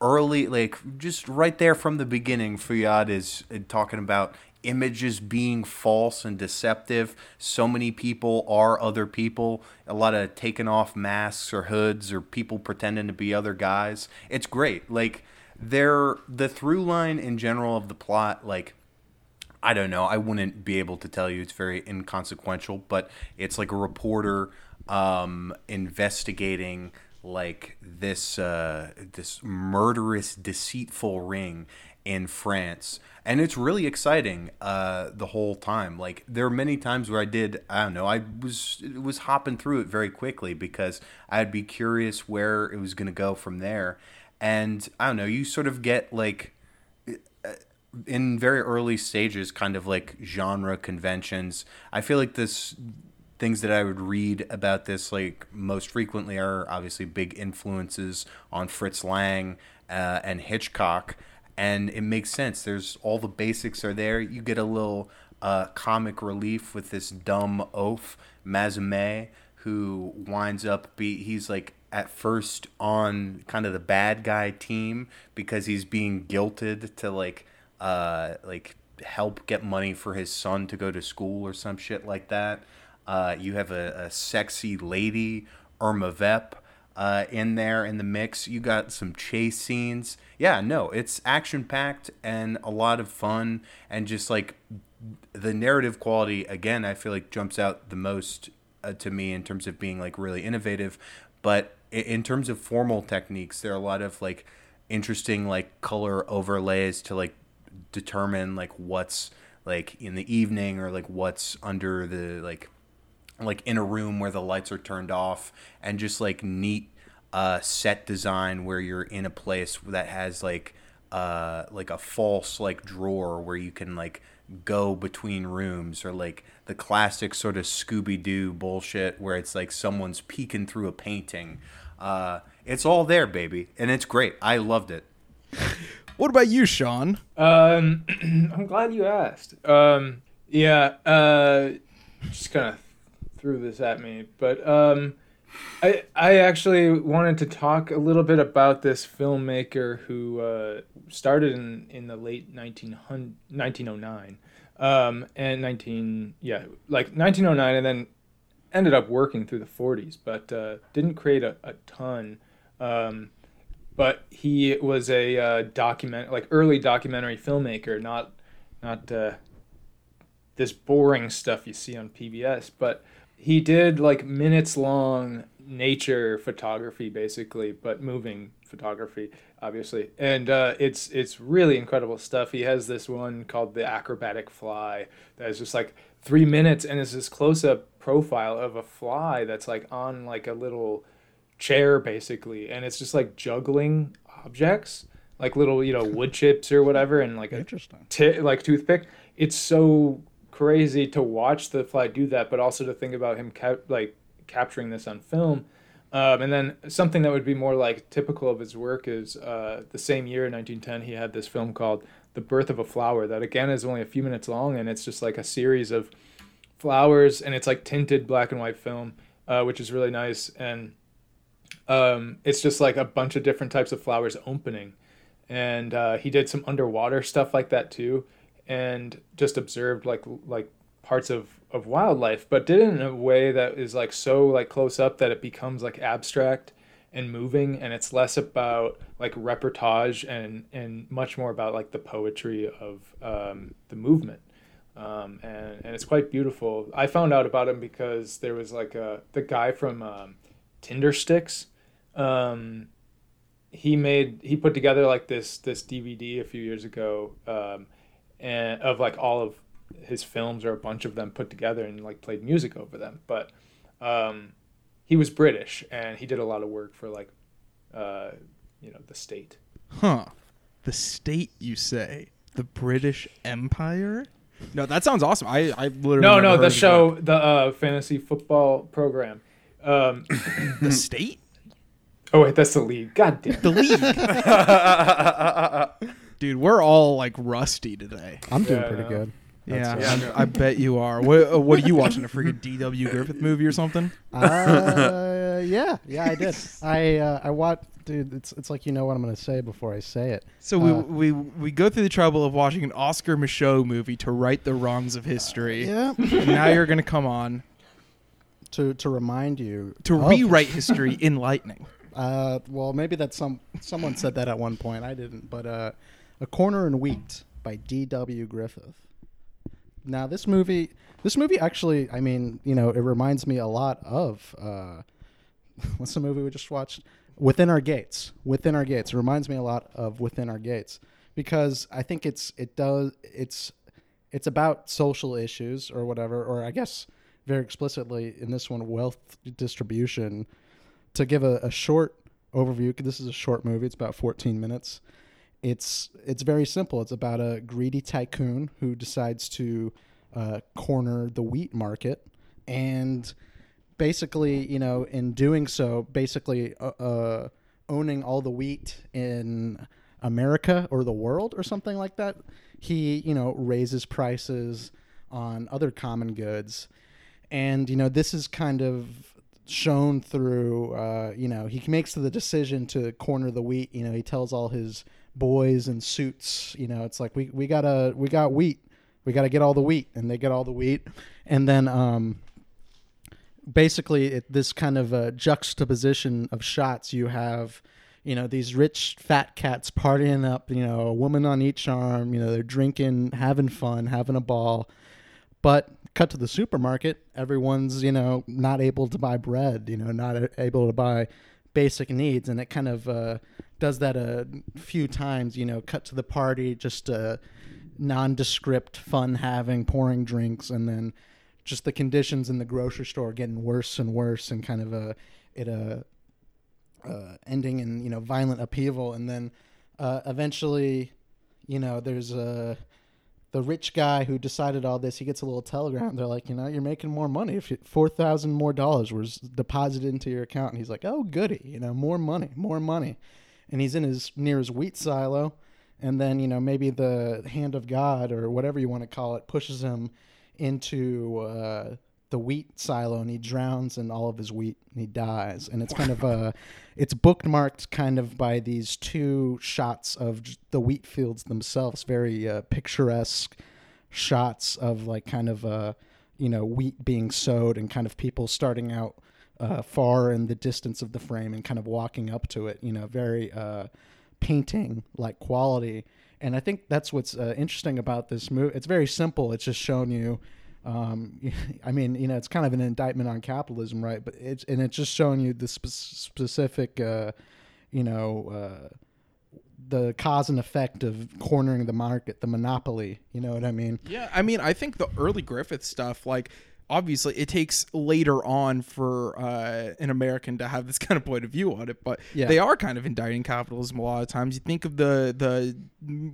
early, like just right there from the beginning. Feuillade is uh, talking about images being false and deceptive. So many people are other people. A lot of taking off masks or hoods or people pretending to be other guys. It's great. Like they're the through line in general of the plot, like I don't know. I wouldn't be able to tell you. It's very inconsequential, but it's like a reporter um, investigating like this uh, this murderous, deceitful ring in France, and it's really exciting uh, the whole time. Like there are many times where I did. I don't know. I was was hopping through it very quickly because I'd be curious where it was going to go from there, and I don't know. You sort of get like in very early stages kind of like genre conventions i feel like this things that i would read about this like most frequently are obviously big influences on fritz lang uh, and hitchcock and it makes sense there's all the basics are there you get a little uh, comic relief with this dumb oaf mazame who winds up be he's like at first on kind of the bad guy team because he's being guilted to like uh like help get money for his son to go to school or some shit like that. Uh, you have a, a sexy lady Irma Vep uh, in there in the mix. You got some chase scenes. Yeah, no, it's action packed and a lot of fun and just like the narrative quality again. I feel like jumps out the most uh, to me in terms of being like really innovative, but in terms of formal techniques, there are a lot of like interesting like color overlays to like determine like what's like in the evening or like what's under the like like in a room where the lights are turned off and just like neat uh set design where you're in a place that has like uh like a false like drawer where you can like go between rooms or like the classic sort of scooby-doo bullshit where it's like someone's peeking through a painting uh it's all there baby and it's great i loved it <laughs> What about you, Shawn? Um, <clears throat> I'm glad you asked. Um, yeah, uh, just kind of threw this at me, but um, I I actually wanted to talk a little bit about this filmmaker who uh, started in, in the late 1900, 1909 um, and 19 yeah like 1909 and then ended up working through the 40s but uh, didn't create a, a ton um, but he was a uh, document like early documentary filmmaker not not uh, this boring stuff you see on PBS but he did like minutes long nature photography basically but moving photography obviously. And uh, it's it's really incredible stuff. He has this one called the acrobatic fly that is just like three minutes and it's this close-up profile of a fly that's like on like a little chair basically. And it's just like juggling objects like little you know wood chips or whatever and like a Interesting. ti- like toothpick. It's so crazy to watch the fly do that but also to think about him ca- like capturing this on film. Um, and then something that would be more like typical of his work is uh, the same year 1910 he had this film called the birth of a flower that again is only a few minutes long and it's just like a series of flowers and it's like tinted black and white film uh, which is really nice. And um, it's just like a bunch of different types of flowers opening. And uh, he did some underwater stuff like that too and just observed like like parts of of wildlife but did it in a way that is like so like close up that it becomes like abstract and moving and it's less about like reportage and and much more about like the poetry of um, the movement. Um, and and it's quite beautiful. I found out about him because there was like a the guy from um, Tindersticks um, he made he put together like this this dvd a few years ago um, and of like all of his films or a bunch of them put together and like played music over them but um, he was british and he did a lot of work for like uh, you know the state Huh. The state, you say? The British Empire? No, that sounds awesome. I, I literally no no the show the uh, fantasy football program um. <coughs> The state? oh wait that's the league god damn It. The league. <laughs> <laughs> Dude, we're all like rusty today. I'm doing Yeah, pretty no. good. Yeah, That's I'm- I bet you are. What, uh, what are you watching? A freaking D.W. Griffith movie or something? Uh, yeah, yeah, I did. <laughs> I uh, I watched, dude. It's it's like you know what I'm gonna say before I say it. So we, Uh, we we go through the trouble of watching an Oscar Micheaux movie to right the wrongs of history. Yeah. And now you're gonna come on to to remind you to of- rewrite history <laughs> in lightning. Uh, well, maybe that's some someone said that at one point. I didn't, but uh, a corner in wheat by D.W. Griffith. Now this movie, this movie actually, I mean, you know, it reminds me a lot of uh, <laughs> what's the movie we just watched? Within Our Gates. Within Our Gates. It reminds me a lot of Within Our Gates because I think it's it does it's it's about social issues or whatever, or I guess very explicitly in this one, wealth distribution. To give a, a short overview, this is a short movie. It's about 14 minutes. It's it's very simple. It's about a greedy tycoon who decides to uh, corner the wheat market, and basically, you know, in doing so, basically uh, uh, owning all the wheat in America or the world or something like that. He, you know, raises prices on other common goods, and you know, this is kind of shown through uh, you know he makes the decision to corner the wheat you know he tells all his boys in suits you know it's like we, we gotta we got wheat. We gotta get all the wheat and they get all the wheat. And then um basically it, this kind of uh, juxtaposition of shots. You have you know these rich fat cats partying up you know a woman on each arm you know they're drinking having fun having a ball. But cut to the supermarket everyone's you know not able to buy bread you know not able to buy basic needs and it kind of uh, does that a few times you know cut to the party just uh, nondescript fun having pouring drinks and then just the conditions in the grocery store getting worse and worse and kind of a it uh, uh, ending in you know violent upheaval and then uh, eventually you know there's a the rich guy who decided all this, he gets a little telegram. They're like, you know, you're making more money. If four thousand more dollars was deposited into your account, and he's like, oh goody, you know, more money, more money, and he's in his near his wheat silo, and then you know maybe the hand of God or whatever you want to call it pushes him into uh, the wheat silo and he drowns in all of his wheat and he dies. And it's kind of uh <laughs> it's bookmarked kind of by these two shots of the wheat fields themselves, very uh, picturesque shots of like kind of uh you know wheat being sowed and kind of people starting out uh, far in the distance of the frame and kind of walking up to it. You know, very uh, painting like quality. And I think that's what's uh, interesting about this movie. It's very simple. It's just showing you. Um, <laughs> I mean, you know, it's kind of an indictment on capitalism, right? But it's and it's just showing you the spe- specific, uh, you know, uh, the cause and effect of cornering the market, the monopoly. You know what I mean? Yeah, I mean, I think the early Griffith stuff, like obviously, it takes later on for uh, an American to have this <laughs> kind of point of view on it, but Yeah. they are kind of indicting capitalism a lot of times. You think of the the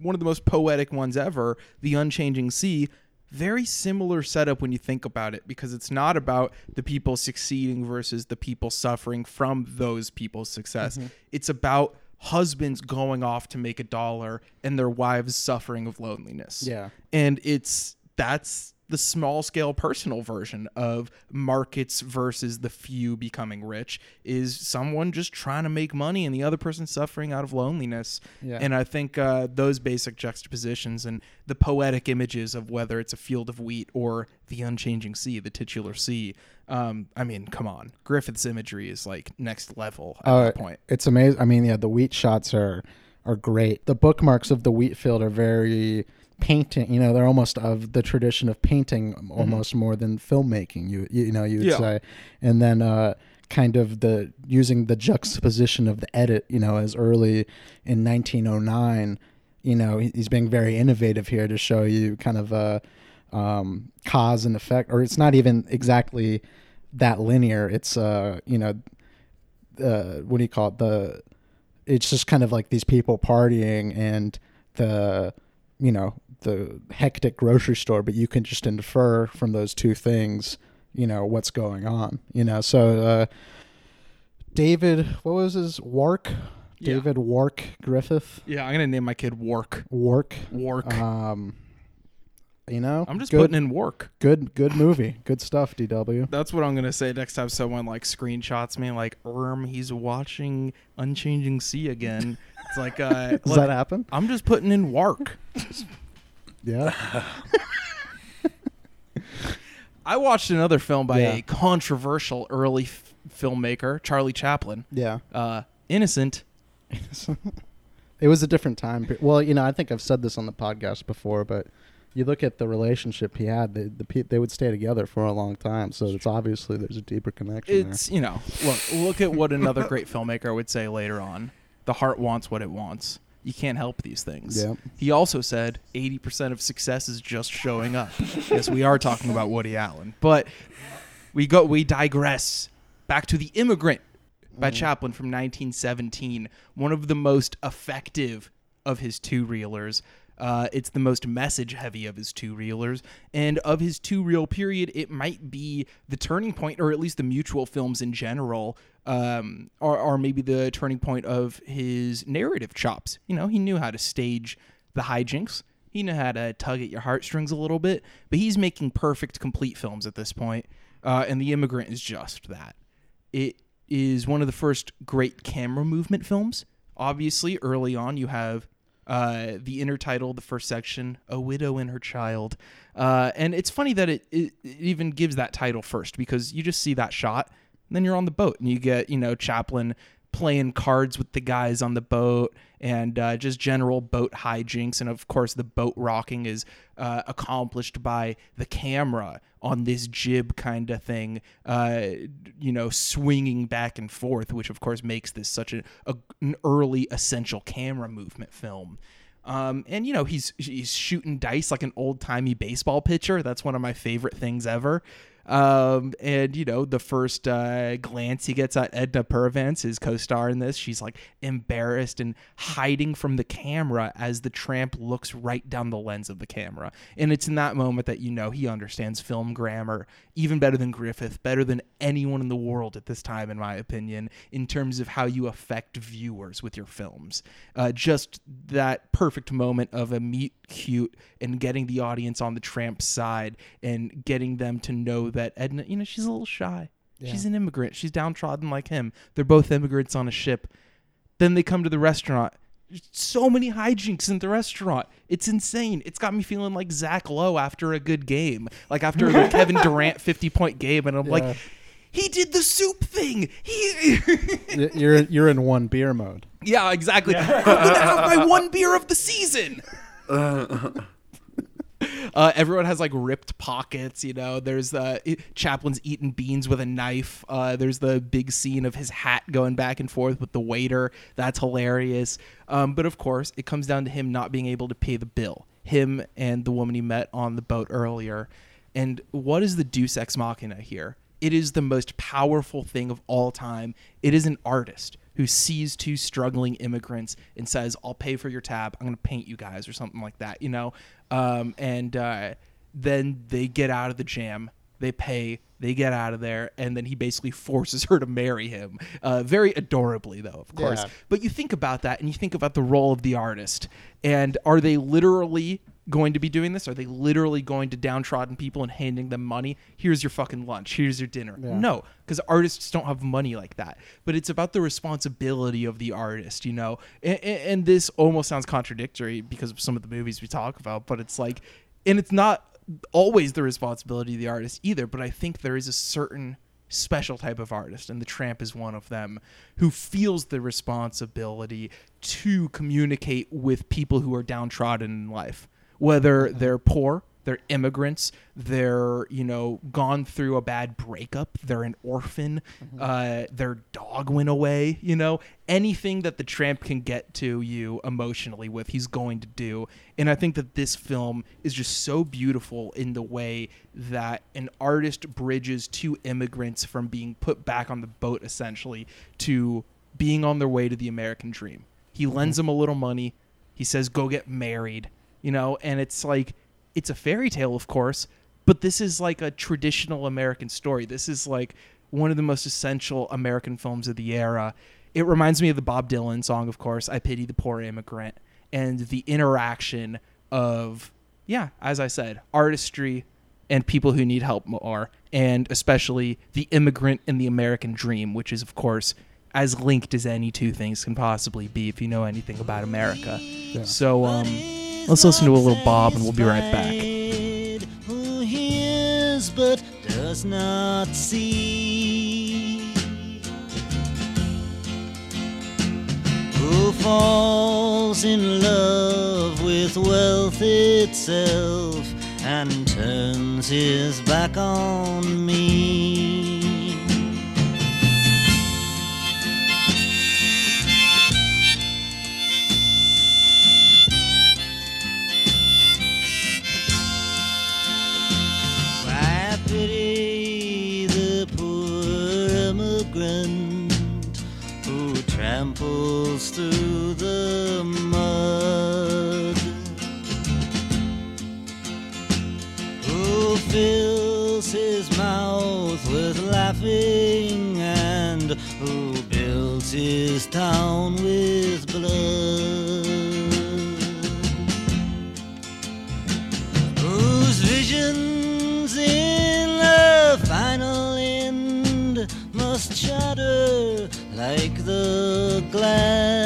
one of the most poetic ones ever, the Unchanging Sea. Very similar setup when you think about it, because it's not about the people succeeding versus the people suffering from those people's success. Mhm. It's about husbands going off to make a dollar and their wives suffering of loneliness Yeah. and it's that's the small scale personal version of markets versus the few becoming rich is someone just trying to make money and the other person suffering out of loneliness Yeah. and i think uh, those basic juxtapositions and the poetic images of whether it's a field of wheat or the unchanging sea the titular sea um, i mean come on griffith's imagery is like next level at Oh, that point It's amazing. I mean, yeah, the wheat shots are are great. The bookmarks of the wheat field are very painting. You know, they're almost of the tradition of painting, almost more than filmmaking. You you, know you would Yeah. say, and then uh, kind of the using the juxtaposition of the edit. You know, as early in 1909. You know, he's being very innovative here to show you kind of a um, cause and effect, or it's not even exactly that linear. It's uh, you know, uh, what do you call it? The it's just kind of like these people partying and the you know the hectic grocery store, but you can just infer from those two things, you know, what's going on. You know, so uh, David, what was his Wark? Yeah. David Wark Griffith. yeah i'm gonna name my kid wark Wark. wark Um, you know, i'm just good- putting in work Good, good movie. Good stuff, DW. That's what I'm gonna say next time someone like screenshots me like Erm, he's watching Unchanging Sea again. It's like uh <laughs> Does look, that happen? I'm just putting in work. <laughs> Yeah. <laughs> I watched another film by Yeah. a controversial early f- filmmaker, Charlie Chaplin. Yeah. Uh, Innocent. <laughs> it was a different time. pe- Well, you know, I think I've said this on the podcast before, but you look at the relationship he had. The, the pe- they would stay together for a long time, so it's obviously there's a deeper connection It's you know look look at what another great filmmaker would say later on. The heart wants what it wants. You can't help these things. Yep. He also said 80% of success is just showing up. yes, we are talking about Woody Allen, but we go we digress back to The Immigrant by mm. Chaplin from 1917, one of the most effective of his two reelers. Uh, it's the most message heavy of his two reelers. And of his two reel period, it might be the turning point, or at least the mutual films in general, um, or, or maybe the turning point of his narrative chops. You know, he knew how to stage the hijinks. He knew how to tug at your heartstrings a little bit, but he's making perfect, complete films at this point. Uh, and The Immigrant is just that. It is one of the first great camera movement films. Obviously, early on, you have uh, the intertitle, the first section, "A Widow and Her Child," uh, and it's funny that it, it, it even gives that title first because you just see that shot, then you're on the boat, and you get you know Chaplin playing cards with the guys on the boat and uh, just general boat hijinks and of course the boat rocking is uh, accomplished by the camera on this jib kind of thing uh, you know swinging back and forth which of course makes this such a, a an early essential camera movement film um, and you know he's he's shooting dice like an old timey baseball pitcher. That's one of my favorite things ever. Um, and you know the first uh, glance he gets at Edna Purviance, his co-star in this, she's like embarrassed and hiding from the camera as the tramp looks right down the lens of the camera. And it's in that moment that you know he understands film grammar even better than Griffith, better than anyone in the world at this time, in my opinion, in terms of how you affect viewers with your films. Uh, just that perfect moment of a meet cute and getting the audience on the tramp's side and getting them to know know that Edna, you know, she's a little shy. Yeah. She's an immigrant. She's downtrodden like him. They're both immigrants on a ship. Then they come to the restaurant. So many hijinks in the restaurant. It's insane. It's got me feeling like Zach Lowe after a good game, like after the <laughs> Kevin Durant 50 point game. And I'm Yeah. like, he did the soup thing. He. You're you're in one beer mode. yeah, exactly. I'm going to have my <laughs> one beer of the season. <laughs> <laughs> Uh, everyone has like ripped pockets, you know. There's uh, Chaplin's eating beans with a knife. Uh, there's the big scene of his hat going back and forth with the waiter. That's hilarious. Um, but of course, it comes down to him not being able to pay the bill. Him and the woman he met on the boat earlier. And what is the Deus Ex Machina here? It is the most powerful thing of all time. It is an artist who sees two struggling immigrants and says, "I'll pay for your tab. I'm going to paint you guys or something like that." You know, um, and uh, then they get out of the jam. They pay. They get out of there, and then he basically forces her to marry him. Uh, very adorably, though, of course. Yeah. But you think about that, and you think about the role of the artist, and are they literally going to be doing this? Are they literally going to downtrodden people and handing them money? Here's your fucking lunch. Here's your dinner. Yeah. No, because artists don't have money like that. But it's about the responsibility of the artist, you know. And, and this almost sounds contradictory because of some of the movies we talk about, but it's like, and it's not always the responsibility of the artist either. But I think there is a certain special type of artist, and the Tramp is one of them, who feels the responsibility to communicate with people who are downtrodden in life, whether they're poor, they're immigrants, they're you know gone through a bad breakup, they're an orphan, uh, their dog went away, you know? Anything that the Tramp can get to you emotionally with, he's going to do, and I think that this film is just so beautiful in the way that an artist bridges two immigrants from being put back on the boat essentially to being on their way to the American dream. He lends them a little money. He says, "Go get married," you know, and it's like it's a fairy tale, of course, but this is like a traditional American story. This is like one of the most essential American films of the era. It reminds me of the Bob Dylan song, of course, I Pity the Poor Immigrant, and the interaction of, yeah, as I said, artistry and people who need help more, and especially the immigrant and the American dream, which is, of course, as linked as any two things can possibly be if you know anything about America. So, um, let's listen to a little Bob and we'll be right back. Who hears but does not see? Who falls in love with wealth itself and turns his back on me? Builds his town with blood. whose visions in the final end must shatter like the glass.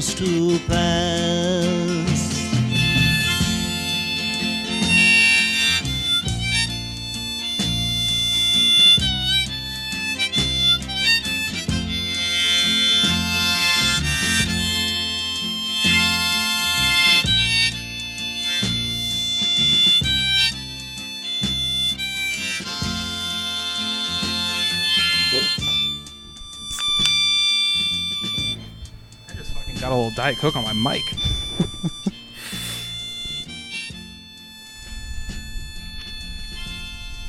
Comes to pass. Diet Coke on my mic.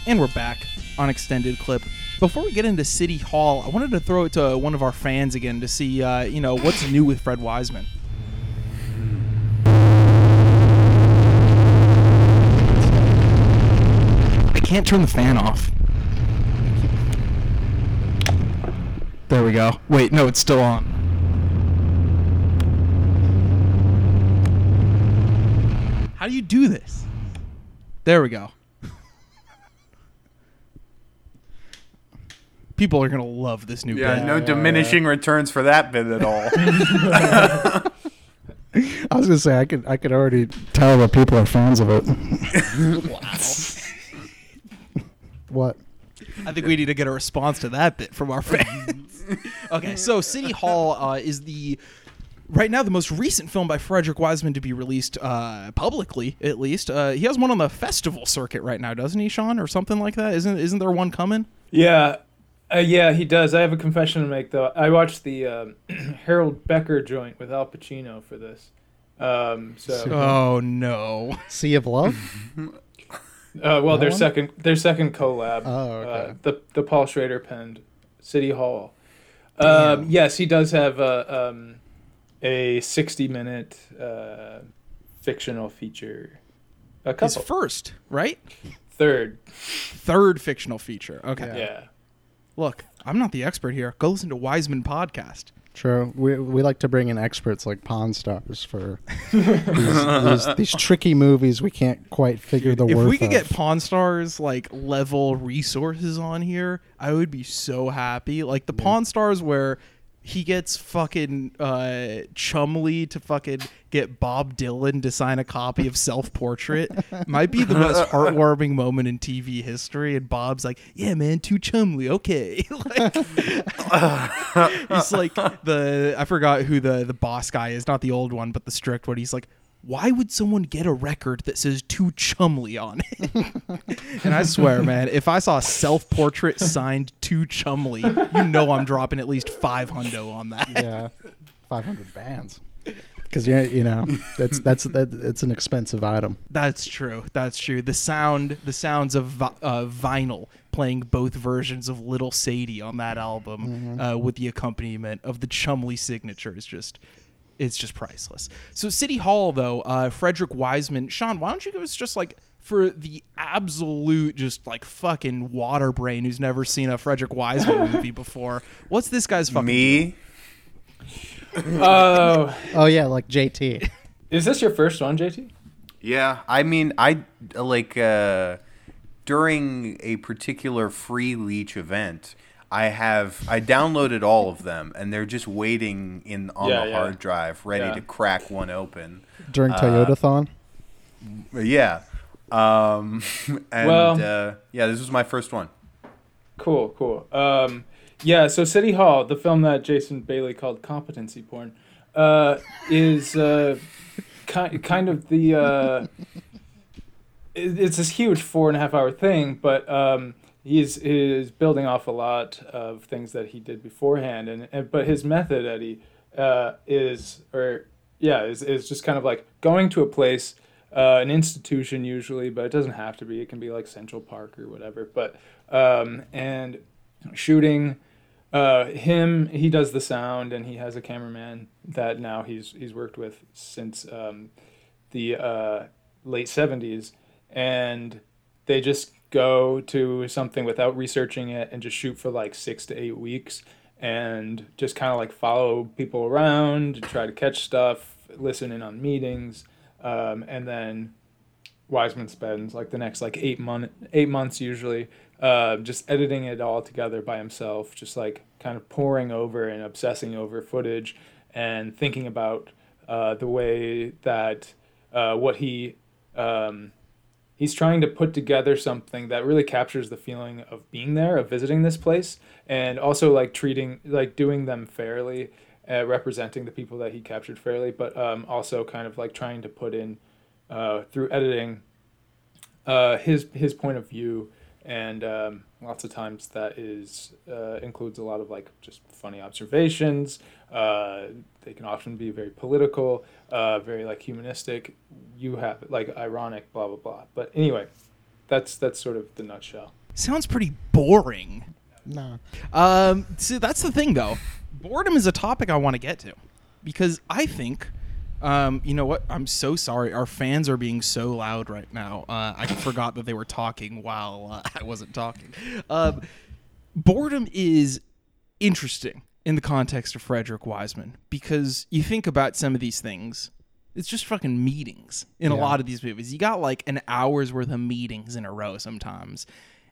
and we're back on extended clip. Before we get into City Hall, I wanted to throw it to one of our fans again to see, uh, you know, what's new with Fred Wiseman. I can't turn the fan off. There we go. Wait, no, it's still on. How do you do this? There we go. People are gonna love this new Yeah, bit. no diminishing returns for that bit at all. <laughs> I was gonna say I could I could already tell that people are fans of it. Wow. <laughs> What? I think we need to get a response to that bit from our fans. <laughs> okay, so City Hall uh, is the right now the most recent film by Frederick Wiseman to be released uh, publicly, at least. Uh, he has one on the festival circuit right now, doesn't he, Shawn, or something like that? Isn't isn't there one coming? Yeah, uh, yeah, he does. I have a confession to make though. I watched the um, <clears throat> Harold Becker joint with Al Pacino for this. Um, so Oh no! Sea of Love. <laughs> Uh, well, That their one? second their second collab. Oh, okay. Uh, the the Paul Schrader penned City Hall. Um, yes, he does have a um, a sixty minute uh, fictional feature. A His couple. first, right? Third. Third fictional feature. Okay. Yeah. Look, I'm not the expert here. Go listen to Wiseman podcast. True. We we like to bring in experts like Pawn Stars for these, these, these tricky movies we can't quite figure the if worth we could of. get Pawn Stars like level resources on here, I would be so happy. Like the Pawn Stars where he gets fucking uh Chumlee to fucking get Bob Dylan to sign a copy of Self Portrait might be the most <laughs> heartwarming moment in TV history. And Bob's like, "Yeah, man, too Chumlee, okay." <laughs> like, <laughs> he's like the I forgot who the the boss guy is, not the old one, but the strict one. He's like, why would someone get a record that says "Too Chumlee" on it? <laughs> and I swear, man, if I saw a self-portrait signed "Too Chumlee," you know I'm dropping at least five hundo on that. yeah, five hundred bands. Because you you know that's that's that it's an expensive item. That's true. That's true. The sound, the sounds of vi- uh, vinyl playing both versions of Little Sadie on that album, uh, with the accompaniment of the Chumley signature is just, it's just priceless. So City Hall, though, uh, Frederick Wiseman, Shawn, why don't you give us just like for the absolute just like fucking water brain who's never seen a Frederick Wiseman <laughs> movie before? What's this guy's fucking Me? <laughs> Oh, Oh yeah, like JT. <laughs> is this your first one, JT? Yeah, I mean, I like uh, during a particular free leech event. I have I downloaded all of them, and they're just waiting in on Yeah, the yeah. hard drive, ready Yeah. to crack one open. During Uh, Toyotathon. Yeah, um, <laughs> and Well- uh, yeah, this was my first one. Cool, cool. Um, yeah, so City Hall, the film that Jason Bailey called competency porn, uh, is uh, ki- kind of the. Uh, it- it's this huge four and a half hour thing, but um, he's is building off a lot of things that he did beforehand, and, and but his method, Eddie, uh, is or yeah, is is just kind of like going to a place, uh, an institution usually, but it doesn't have to be. It can be like Central Park or whatever, but um, and shooting. Uh, him, he does the sound, and he has a cameraman that now he's he's worked with since um, the uh, late seventies, and they just go to something without researching it and just shoot for like six to eight weeks, and just kind of like follow people around, try to catch stuff, listen in on meetings, um, and then Wiseman spends like the next like eight month eight months usually uh, just editing it all together by himself, just like kind of poring over and obsessing over footage and thinking about uh, the way that uh, what he um, he's trying to put together something that really captures the feeling of being there, of visiting this place, and also like treating like doing them fairly, uh, representing the people that he captured fairly, but um, also kind of like trying to put in uh, through editing uh, his his point of view, and um, lots of times that is uh, includes a lot of like just funny observations. They can often be very political, uh, very like humanistic. You have like ironic, blah blah blah. But anyway, that's that's sort of the nutshell. Sounds pretty boring. No. Um, see, that's the thing, though. Boredom is a topic I want to get to because I think, um, you know what? I'm so sorry. Our fans are being so loud right now. Uh, I forgot that they were talking while uh, <laughs> I wasn't talking. Um, boredom is interesting in the context of Frederick Wiseman because you think about some of these things. It's just fucking meetings in a lot of these movies. You got like an hour's worth of meetings in a row sometimes.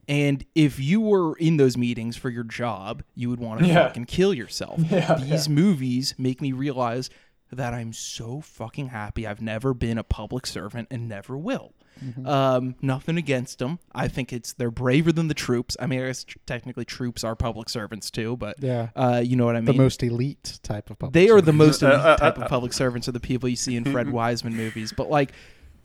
And if you were in those meetings for your job, you would want to Yeah. fucking kill yourself. <laughs> Yeah, These yeah. movies make me realize that I'm so fucking happy I've never been a public servant and never will. Mhm. Um, nothing against them. I think it's they're braver than the troops. I mean, I guess tr- technically troops are public servants too, but Yeah. uh, you know what I mean. The most elite type of public They are the most elite <laughs> type of public servants are the people you see in Fred <laughs> Wiseman movies. But like,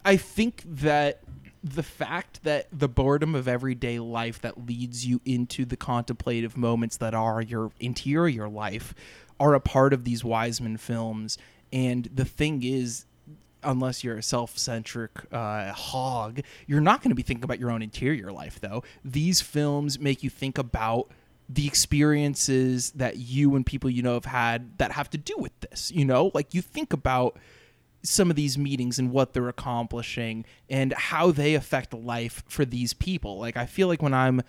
I think that the fact that the boredom of everyday life that leads you into the contemplative moments that are your interior life are a part of these Wiseman films. And the thing is, unless you're a self-centric uh, hog, you're not going to be thinking about your own interior life. Though these films make you think about the experiences that you and people you know have had that have to do with this. You know, like you think about some of these meetings and what they're accomplishing and how they affect life for these people. Like I feel like when I'm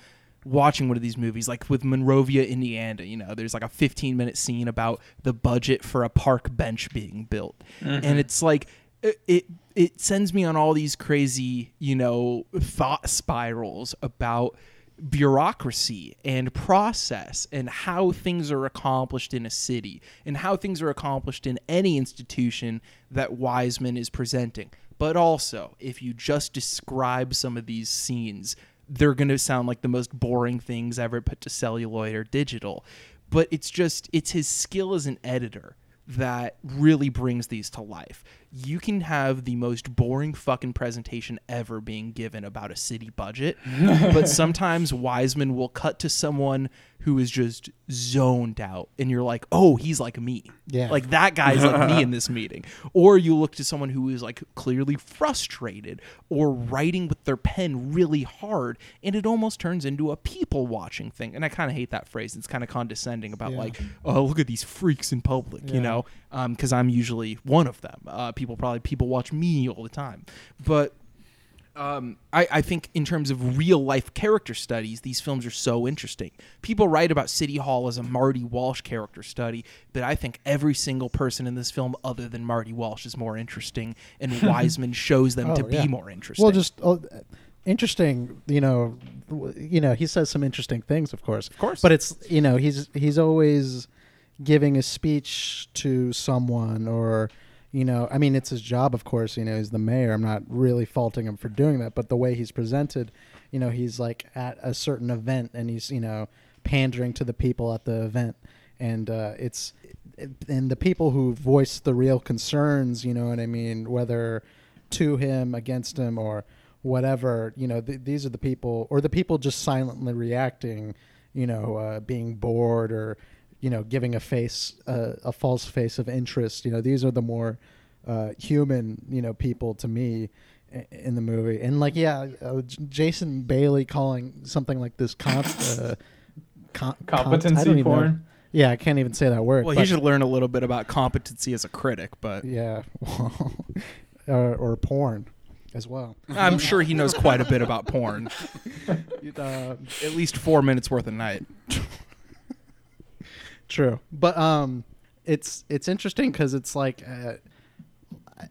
watching one of these movies, like with Monrovia, Indiana, you know, there's like a 15 minute scene about the budget for a park bench being built, Mhm. and it's like it, it it sends me on all these crazy, you know, thought spirals about bureaucracy and process and how things are accomplished in a city and how things are accomplished in any institution that Wiseman is presenting. But also, if you just describe some of these scenes, they're going to sound like the most boring things ever put to celluloid or digital. But it's just, it's his skill as an editor that really brings these to life. You can have the most boring fucking presentation ever being given about a city budget, <laughs> but sometimes Wiseman will cut to someone who is just zoned out and you're like, "Oh, he's like me." Yeah. Like that guy's like me in this <laughs> meeting. Or you look to someone who is like clearly frustrated or writing with their pen really hard and it almost turns into a people watching thing. And I kind of hate that phrase. It's kind of condescending about Yeah. like, "Oh, look at these freaks in public," you Yeah. Know? Um I'm usually one of them. Uh people probably people watch me all the time. But um, I, I think in terms of real life character studies, these films are so interesting. People write about City Hall as a Marty Walsh character study, but I think every single person in this film, other than Marty Walsh, is more interesting, and <laughs> Wiseman shows them to Oh, be more interesting. Well, just oh, interesting. You know, you know, he says some interesting things, of course, of course. But it's you know, he's he's always giving a speech to someone, or you know, I mean, it's his job, of course. You know, he's the mayor. I'm not really faulting him for doing that, but the way he's presented, you know, he's like at a certain event, and he's you know pandering to the people at the event, and uh, it's and the people who voice the real concerns, you know what I mean, whether to him, against him, or whatever, you know, th- these are the people, or the people just silently reacting, you know, uh, being bored or, you know, giving a face, uh, a false face of interest. You know, these are the more uh, human, you know, people to me i- in the movie. And like, yeah, uh, Jason Bailey calling something like this con- uh, <laughs> con- con- Competency don't know. porn? Yeah, I can't even say that word. well, but- he should learn a little bit about competency as a critic, but yeah, <laughs> or, or porn as well. I'm sure he knows quite a bit about porn. <laughs> Uh, At least four minutes worth a night. True, but um, it's it's interesting because it's like uh,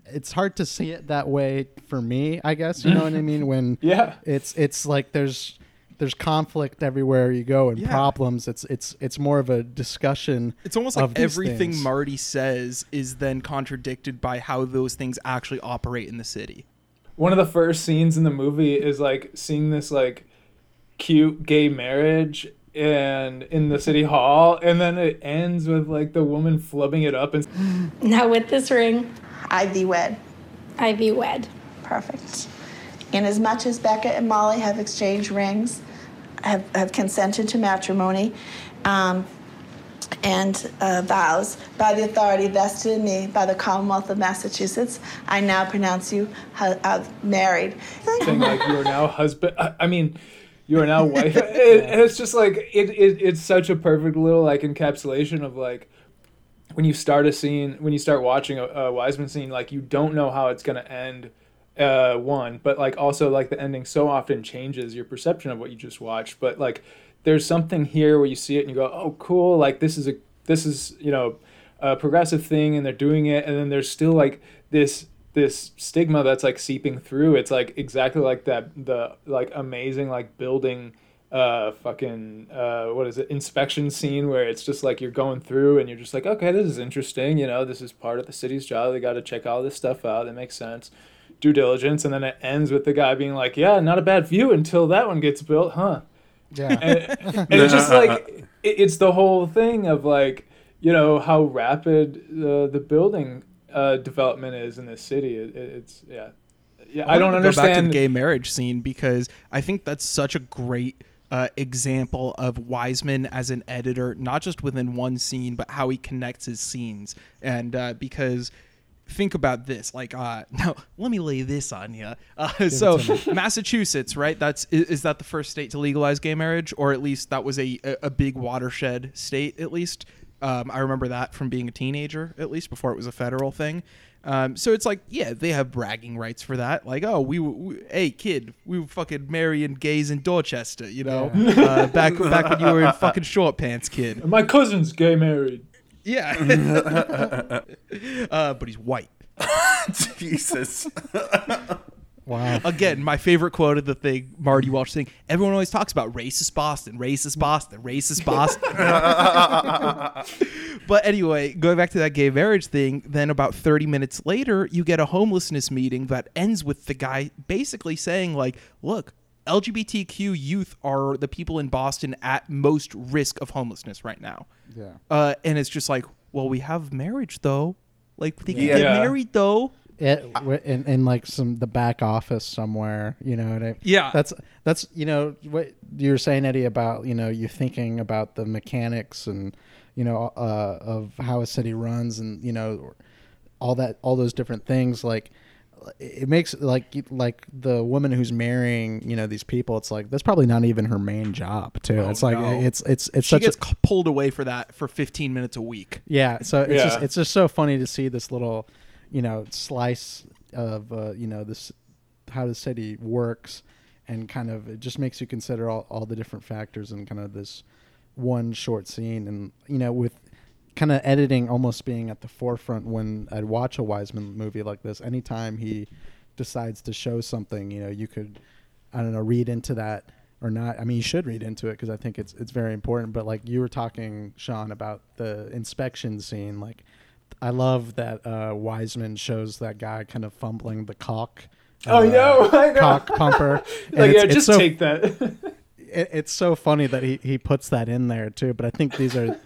it's hard to see it that way for me. I guess you know what I mean. <laughs> When Yeah. it's it's like there's there's conflict everywhere you go and Yeah. problems. It's it's it's more of a discussion. It's almost of like everything things. Marty says is then contradicted by how those things actually operate in the city. one of the first scenes in the movie is like seeing this like cute gay marriage and in the city hall and then it ends with like the woman flubbing it up and <laughs> Now with this ring, I be wed. I be wed. Perfect. Inasmuch as much as Becca and Molly have exchanged rings, have, have consented to matrimony, um, and uh, vows by the authority vested in me by the Commonwealth of Massachusetts, I now pronounce you hu- uh, married. saying like you are now husband I, I mean you are now <laughs> wife it, and it's just like it, it it's such a perfect little like encapsulation of like when you start a scene when you start watching a, a wiseman scene like you don't know how it's going to end uh one but like also like the ending so often changes your perception of what you just watched but like there's something here where you see it and you go, oh, cool, like this is a this is you know a progressive thing, and they're doing it, and then there's still like this this stigma that's like seeping through. It's like exactly like that the like amazing like building uh fucking uh what is it inspection scene where it's just like you're going through and you're just like okay this is interesting you know this is part of the city's job they got to check all this stuff out that makes sense due diligence and then it ends with the guy being like yeah not a bad view until that one gets built huh Yeah. and, and <laughs> it's just like it, it's the whole thing of like you know how rapid the the building uh development is in this city it, it- it's yeah yeah i, I don't wanna Go back to the understand gay marriage scene because I think that's such a great uh, example of Wiseman as an editor, not just within one scene, but how he connects his scenes. And uh, because think about this, like, uh, <laughs> now let me lay this on you. <laughs> Uh, so. <laughs> Massachusetts, right? That's is, is that the first state to legalize gay marriage, or at least that was a a, a big watershed state, at least. Um, I remember that from being a teenager, at least before it was a federal thing. Um, so it's like, yeah, they have bragging rights for that. Like, oh, we, we hey kid, we were fucking marrying gays in Dorchester, you know, Yeah. uh, back back when you were in <laughs> fucking short pants, kid. my cousin's gay married Yeah, <laughs> uh, but he's white. <laughs> Jesus. Wow. Again, my favorite quote of the thing, Marty Walsh thing. everyone always talks about racist Boston, racist Boston, racist Boston. <laughs> but anyway, going back to that gay marriage thing, then about 30 minutes later, you get a homelessness meeting that ends with the guy basically saying, like, look, LGBTQ youth are the people in Boston at most risk of homelessness right now. Yeah. Uh, and it's just like, well, we have marriage though. Like they can Yeah. get married though. It w- in, in like some the back office somewhere you know what I, Yeah. that's that's you know what you were saying eddie about you know you thinking about the mechanics and you know uh, of how a city runs and you know all that all those different things like it makes like like the woman who's marrying you know these people it's like that's probably not even her main job too it's like Oh, no. it's it's it's she such gets a, c- pulled away for that for 15 minutes a week. yeah, so it's just it's just so funny to see this little, you know, slice of uh, you know this how the city works, and kind of it just makes you consider all, all the different factors in kind of this one short scene, and you know with kind of editing almost being at the forefront when I'd watch a Wiseman movie like this. Anytime he decides to show something, you know, you could I don't know read into that or not. I mean, you should read into it because I think it's it's very important. But like you were talking, Shawn, about the inspection scene. Like, I love that uh, Wiseman shows that guy kind of fumbling the caulk. Oh, uh, no, <laughs> I know. Caulk pumper. <laughs> Like, yeah, just so- take that. <laughs> it, it's so funny that he, he puts that in there too. But I think these are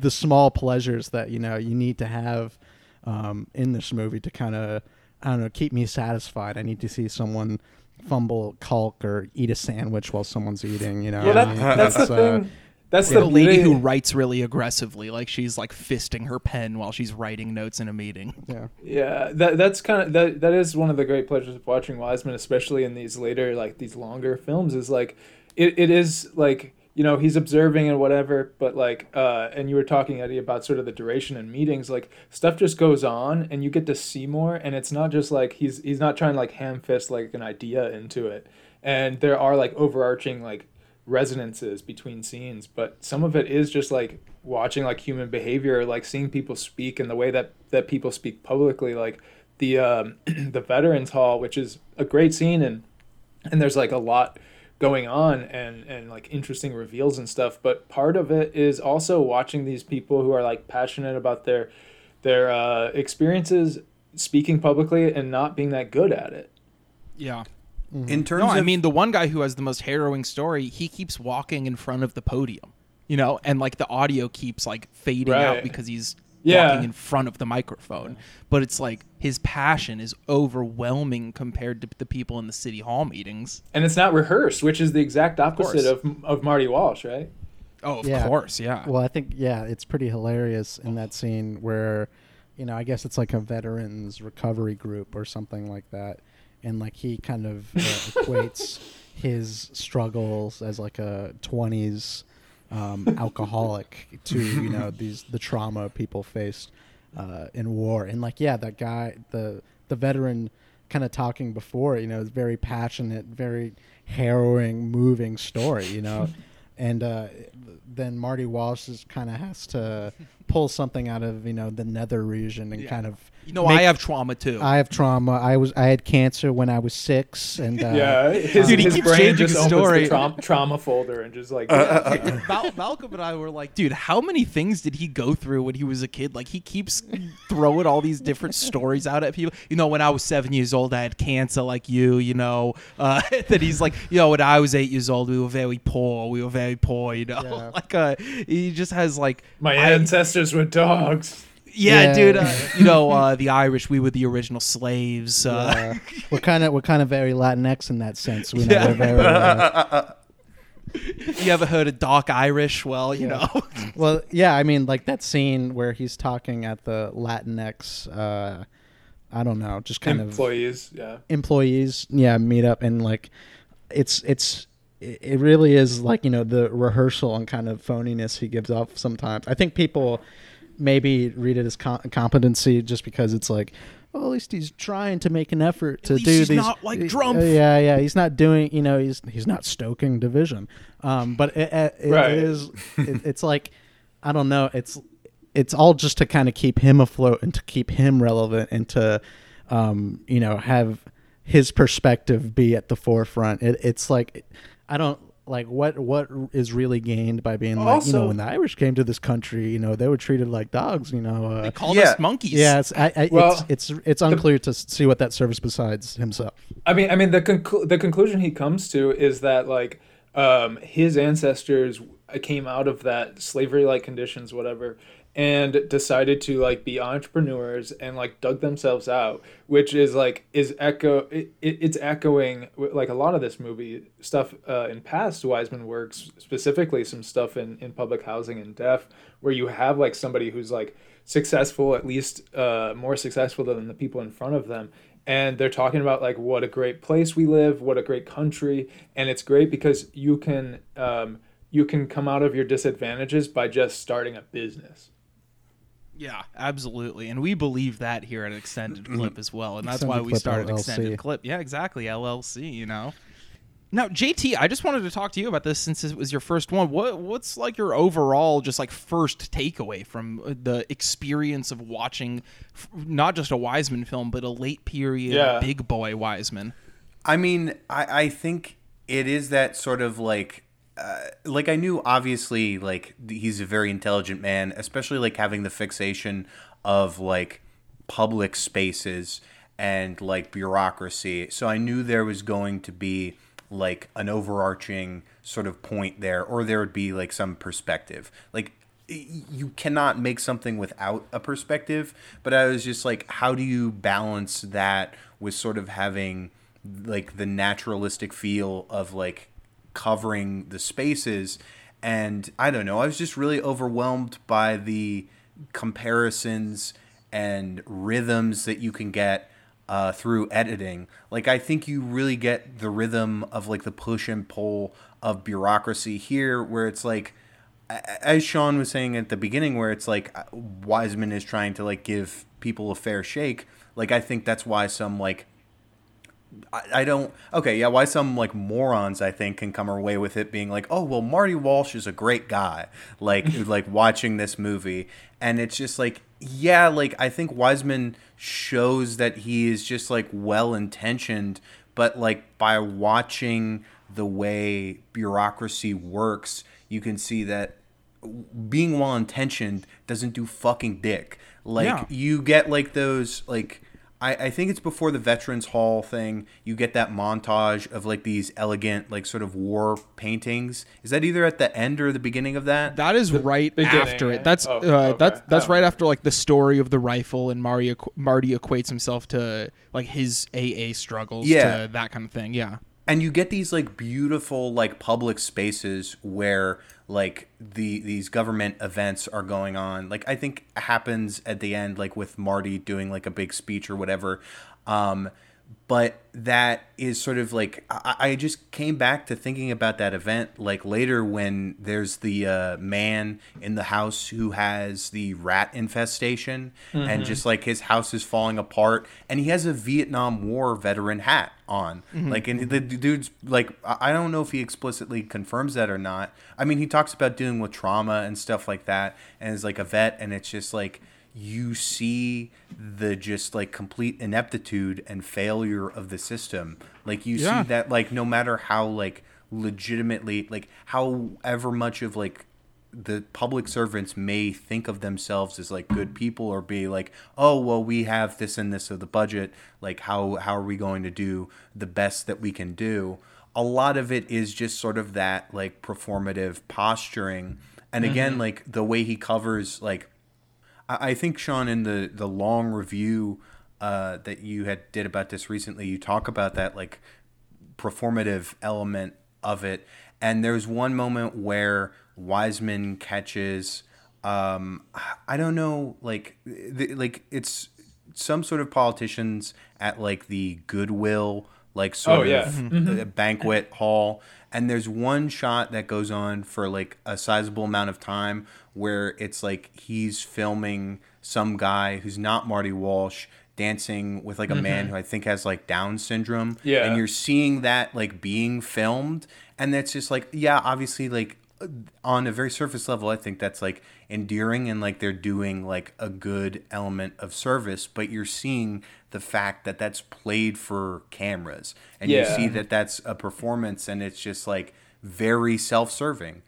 the small pleasures that you know you need to have um, in this movie to kind of I don't know keep me satisfied. I need to see someone fumble caulk or eat a sandwich while someone's eating. You know, Well, that- mean, that's the uh, thing. That's the the lady beauty- who writes really aggressively, like she's like fisting her pen while she's writing notes in a meeting. <laughs> Yeah. Yeah, that that's kind of that that is one of the great pleasures of watching Wiseman, especially in these later like these longer films. Is like, it, it is like you know he's observing and whatever, but like, uh, and you were talking Eddie about sort of the duration and meetings. Like stuff just goes on, and you get to see more, and it's not just like he's he's not trying to like ham fist like an idea into it, and there are like overarching like resonances between scenes but some of it is just like watching like human behavior like seeing people speak and the way that that people speak publicly like the um <clears throat> the veterans hall which is a great scene and and there's like a lot going on and and like interesting reveals and stuff but part of it is also watching these people who are like passionate about their their uh experiences speaking publicly and not being that good at it Yeah. Mm-hmm. In terms no, I mean the one guy who has the most harrowing story, he keeps walking in front of the podium, you know, and like the audio keeps like fading out because he's Yeah. walking in front of the microphone. But it's like his passion is overwhelming compared to the people in the city hall meetings. and it's not rehearsed which is the exact opposite course. of of marty walsh right Oh, of course, yeah. Well, I think yeah, it's pretty hilarious in that scene where, you know, I guess it's like a veterans recovery group or something like that, and like he kind of uh, equates <laughs> his struggles as like a twenties um, <laughs> alcoholic to you know these the trauma people faced uh, in war, and like yeah, that guy the the veteran kind of talking before, you know, is very passionate, very harrowing, moving story, you know? <laughs> And uh, then Marty Walsh is kind of has to pull something out of you know the nether region and kind of You know, I have trauma, too. I have trauma. I was I had cancer when I was six, and uh, <laughs> yeah, his, Dude, he his keeps brain changing just his opens story. the trauma, trauma folder and just like Mal- Malcolm and I were like, dude, how many things did he go through when he was a kid? Like, he keeps throwing all these different stories out at people. You know, when I was seven years old, I had cancer, like you. You know, uh, <laughs> that he's like, you know, when I was eight years old, we were very poor. We were very poor. You know, <laughs> like, uh, he just has like my I- ancestors were dogs. Yeah, Yeah. dude. Uh, <laughs> you know, uh, the Irish, we were the original slaves. Uh, Yeah. <laughs> we're kind of we're kind of very Latinx in that sense. We know Yeah. we're very. Uh, you ever heard of dark Irish? Well, you know. <laughs> well, yeah, I mean, like that scene where he's talking at the Latinx, uh, I don't know, just kind Employees, of employees, yeah. employees, yeah, meet up and like, it's it's it it really is like you know the rehearsal and kind of phoniness he gives off sometimes. I think people maybe read it as com- competency just because it's like. Well, at least he's trying to make an effort to least do he's these. not like Drumpf. yeah, yeah, he's not doing. You know, he's he's not stoking division. Um, but it, it, it Right. is. It, it's like I don't know. It's it's all just to kind of keep him afloat and to keep him relevant and to um, you know have his perspective be at the forefront. It, it's like I don't like what what is really gained by being like you know when the Irish came to this country, you know they were treated like dogs. You know, uh, they called us monkeys. Yeah, it's I, I, Well, it's it's it's unclear to see what that serves besides himself. I mean, I mean, the conclu- the conclusion he comes to is that like um, his ancestors came out of that slavery-like conditions, whatever, and decided to like be entrepreneurs and like dug themselves out, which is like is echo. It, it, it's echoing like a lot of this movie stuff uh, in past Wiseman works, specifically some stuff in in public housing and deaf, where you have like somebody who's like successful, at least uh, more successful than the people in front of them. And they're talking about like what a great place we live, what a great country, and it's great because you can um, you can come out of your disadvantages by just starting a business. Yeah, absolutely. And we believe that here at Extended Clip as well. And that's why we Clip started LLC. Extended Clip. Yeah, exactly. LLC, you know. Now, JT, I just wanted to talk to you about this since it was your first one. What what's like your overall just like first takeaway from uh, the experience of watching f- not just a Wiseman film but a late period Yeah. big boy Wiseman? I mean, I, I think it is that sort of like, uh, like I knew obviously like he's a very intelligent man, especially like having the fixation of like public spaces and like bureaucracy. So I knew there was going to be like an overarching sort of point there, or there would be like some perspective. Like you cannot make something without a perspective but i was just like how do you balance that with sort of having like the naturalistic feel of like covering the spaces and i don't know i was just really overwhelmed by the comparisons and rhythms that you can get uh, through editing. Like I think you really get the rhythm of like the push and pull of bureaucracy here, where it's like, as Shawn was saying at the beginning, where it's like uh, Wiseman is trying to like give people a fair shake. Like I think that's why some like I, I don't okay yeah why some like morons I think can come away with it being like oh well Marty Walsh is a great guy like <laughs> like watching this movie and it's just like yeah like I think Wiseman shows that he is just like well intentioned but like by watching the way bureaucracy works you can see that being well intentioned doesn't do fucking dick like Yeah. you get like those like I, I think it's before the Veterans Hall thing. You get that montage of like these elegant, like sort of war paintings. Is that either at the end or the beginning of that? That is right beginning, after it. That's Oh, uh, okay. that's that's Oh. right after like the story of the rifle and Marty Marty equates himself to like his AA struggles Yeah. to that kind of thing. Yeah. and you get these like beautiful like public spaces where like the these government events are going on. Like i think happens at the end like with marty doing like a big speech or whatever. Um but that is sort of like I, I just came back to thinking about that event like later when there's the uh, man in the house who has the rat infestation and Mhm. just like his house is falling apart. And he has a Vietnam War veteran hat on Mhm. like and the dude's like I I don't know if he explicitly confirms that or not I mean he talks about dealing with trauma and stuff like that and is like a vet and it's just like you see the just like complete ineptitude and failure of the system like you Yeah. see that like no matter how like legitimately like however much of like the public servants may think of themselves as like good people or be like oh well we have this and this of the budget. Like how how are we going to do the best that we can do? A lot of it is just sort of that like performative posturing. And again Mhm. like the way he covers like I I think Shawn, in the the long review uh, that you had did about this recently, you talk about that like performative element of it, and there's one moment where Wiseman catches, um, I don't know, like the, like it's some sort of politicians at like the Goodwill like sort Oh, yeah. of uh, <laughs> banquet hall and there's one shot that goes on for like a sizable amount of time where it's like he's filming some guy who's not Marty Walsh dancing with like a man Mhm. who I think has like Down syndrome Yeah. and you're seeing that like being filmed and that's just like yeah obviously like uh, on a very surface level I think that's like endearing and like they're doing like a good element of service but you're seeing the fact that that's played for cameras and you see that that's a performance and it's just like very self-serving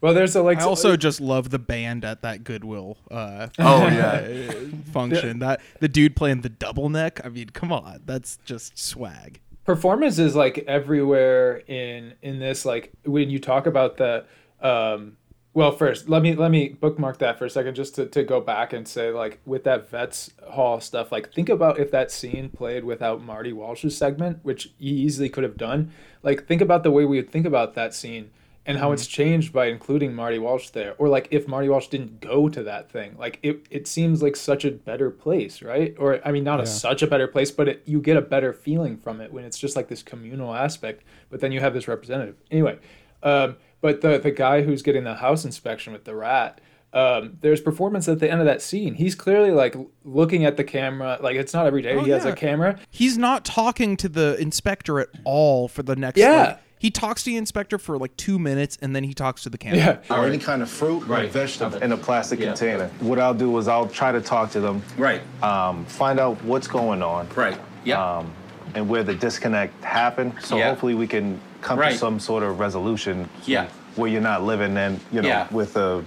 Well, there's a like I also just love the band at that Goodwill. Uh, Oh, yeah. <laughs> function. That the dude playing the double neck. I mean, come on, that's just swag. Performance is like everywhere in in this like when you talk about the um well first let me let me bookmark that for a second just to, to go back and say like with that vets hall stuff like think about if that scene played without marty walsh's segment which he easily could have done. Like think about the way we would think about that scene and how Mhm. it's changed by including Marty Walsh there, or like if Marty Walsh didn't go to that thing, like it, it seems like such a better place, right? Or I mean, not a such a better place, but it, you get a better feeling from it when it's just like this communal aspect. But then you have this representative anyway. Um, but the the guy who's getting the house inspection with the rat, um, there's performance at the end of that scene. He's clearly like looking at the camera, like it's not every day Oh, he has a camera. He's not talking to the inspector at all for the next. Yeah. like, he talks to the inspector for like two minutes and then he talks to the camera. or any kind of fruit or vegetable in a plastic Yeah. container. What I'll do is I'll try to talk to them. Right. Um, find out what's going on. Right. Yeah. Um, and where the disconnect happened. So Yeah. hopefully we can come Right. to some sort of resolution. Yeah. Where you're not living in, you know, Yeah. with a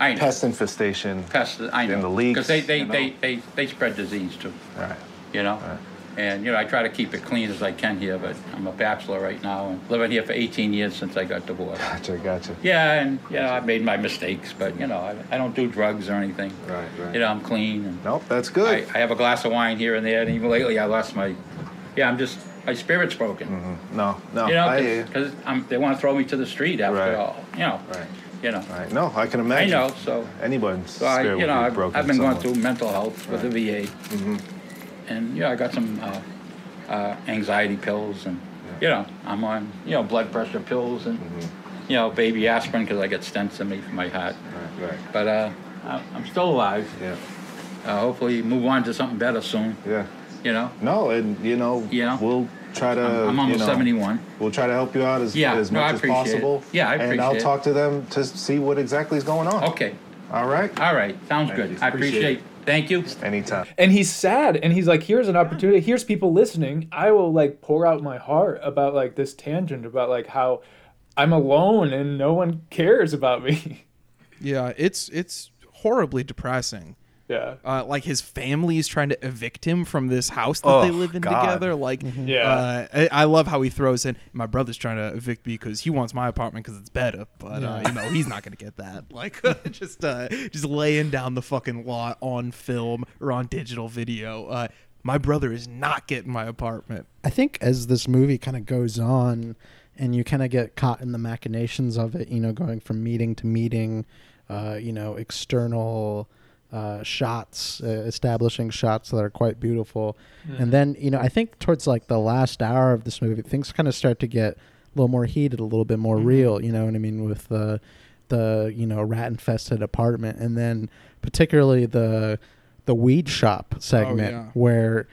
I know. pest infestation. Pest, I know. In the leaks. Because they, they, you know? they, they, they spread disease too. Right. You know? And, you know, I try to keep it clean as I can here, but I'm a bachelor right now and living here for 18 years since I got divorced. Gotcha, gotcha. Yeah, and, you know, I've made my mistakes, but, you know, I, I don't do drugs or anything. Right, right. You know, I'm clean. And nope, that's good. I, I have a glass of wine here and there, and even lately I lost my, yeah, I'm just, my spirit's broken. No, no. You know, because they want to throw me to the street after Right. all, you know. Right. You know. Right. No, I can imagine. I know, so. Anyone's So I, you know, I've, broken I've been going through mental health with the VA, Mm-hmm. And yeah, I got some uh, uh, anxiety pills, and you know, I'm on you know blood pressure pills, and Mm-hmm. you know, baby aspirin because I get stents in me for my heart. Right. right. But uh, I- I'm still alive. Yeah. Uh, hopefully, move on to something better soon. Yeah. You know. No, and you know, Yeah. we'll try to. I'm- I'm you almost know, 71. We'll try to help you out as, Yeah, as no, much as appreciate it. possible. Yeah, I appreciate And I'll it. talk to them to see what exactly is going on. Okay. All right. All right. Sounds Thank good. you. I Appreciate appreciate. Thank you. Anytime. and he's sad and he's like here's an opportunity here's people listening i will like pour out my heart about like this tangent about like how i'm alone and no one cares about me <laughs> Yeah, it's it's horribly depressing. Yeah. Uh, like his family is trying to evict him from this house that Oh, they live in God. together. Like, Yeah. uh, I, I love how he throws in. My brother's trying to evict me because he wants my apartment because it's better, but uh, you know he's not gonna get that. <laughs> Like, <laughs> just uh, just laying down the fucking law on film or on digital video. Uh, my brother is not getting my apartment. I think as this movie kind of goes on and you kind of get caught in the machinations of it, you know, going from meeting to meeting, uh, you know, external uh, shots, uh, establishing shots that are quite beautiful. Mhm. And then you know I think towards like the last hour of this movie, things kind of start to get a little more heated, a little bit more Mhm. real. You know what I mean with the the you know rat infested apartment, and then particularly the the weed shop segment yeah. where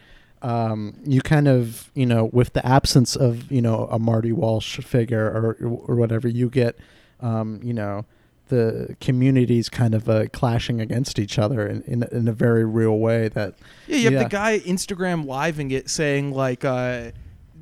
um, you kind of you know with the absence of you know a Marty Walsh figure or or whatever you get um, you know the communities kind of uh, clashing against each other in, in, in a very real way that Yeah, you have the guy Instagram living it saying like uh,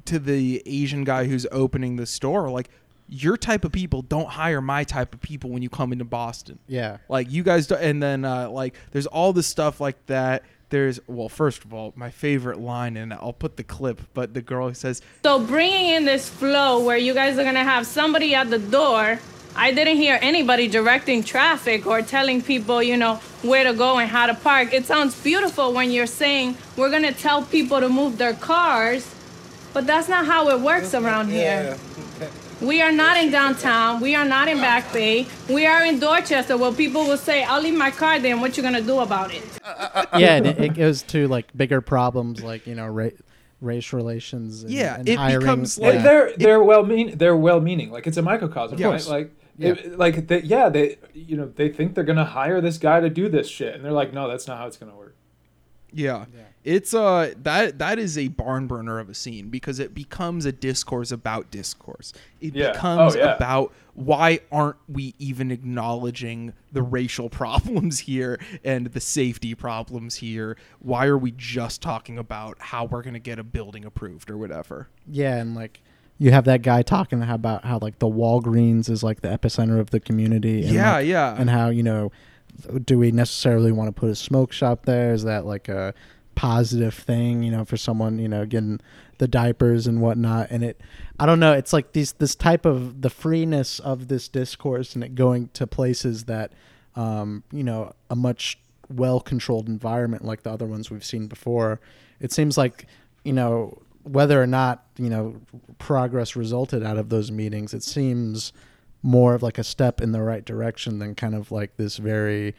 to the Asian guy who's opening the store, like your type of people don't hire my type of people when you come into Boston. Yeah. Like you guys do, and then uh, like there's all this stuff like that. There's well, first of all, my favorite line, and I'll put the clip, but the girl says, So bringing in this flow where you guys are gonna have somebody at the door. I didn't hear anybody directing traffic or telling people, you know, where to go and how to park. It sounds beautiful when you're saying we're gonna tell people to move their cars, but that's not how it works around here. We are not in downtown. We are not in Back Bay. We are in Dorchester where people will say, I'll leave my car there and what you gonna do about it? <laughs> yeah, and it, it goes to like bigger problems like you know ra- race relations. And, Yeah, and it hiring. becomes yeah. Like they're they're well mean they're well meaning. Like it's a microcosm, Yeah. right? Like Yeah. it, like they, yeah, they you know they think they're gonna hire this guy to do this shit, and they're like, no, that's not how it's gonna work. Yeah. It's uh that that is a barn burner of a scene because it becomes a discourse about discourse. It Yeah. becomes Oh, yeah. about why aren't we even acknowledging the racial <laughs> problems here and the safety problems here? Why are we just talking about how we're going to get a building approved or whatever? Yeah, and like you have that guy talking about how like the Walgreens is like the epicenter of the community. And Yeah, like- yeah. And how you know, do we necessarily want to put a smoke shop there? Is that like a positive thing? You know, for someone you know getting the diapers and whatnot. And it, I don't know. It's like these this type of the freeness of this discourse and it going to places that, um, you know, a much well controlled environment like the other ones we've seen before. It seems like you know whether or not you know progress resulted out of those meetings it seems more of like a step in the right direction than kind of like this very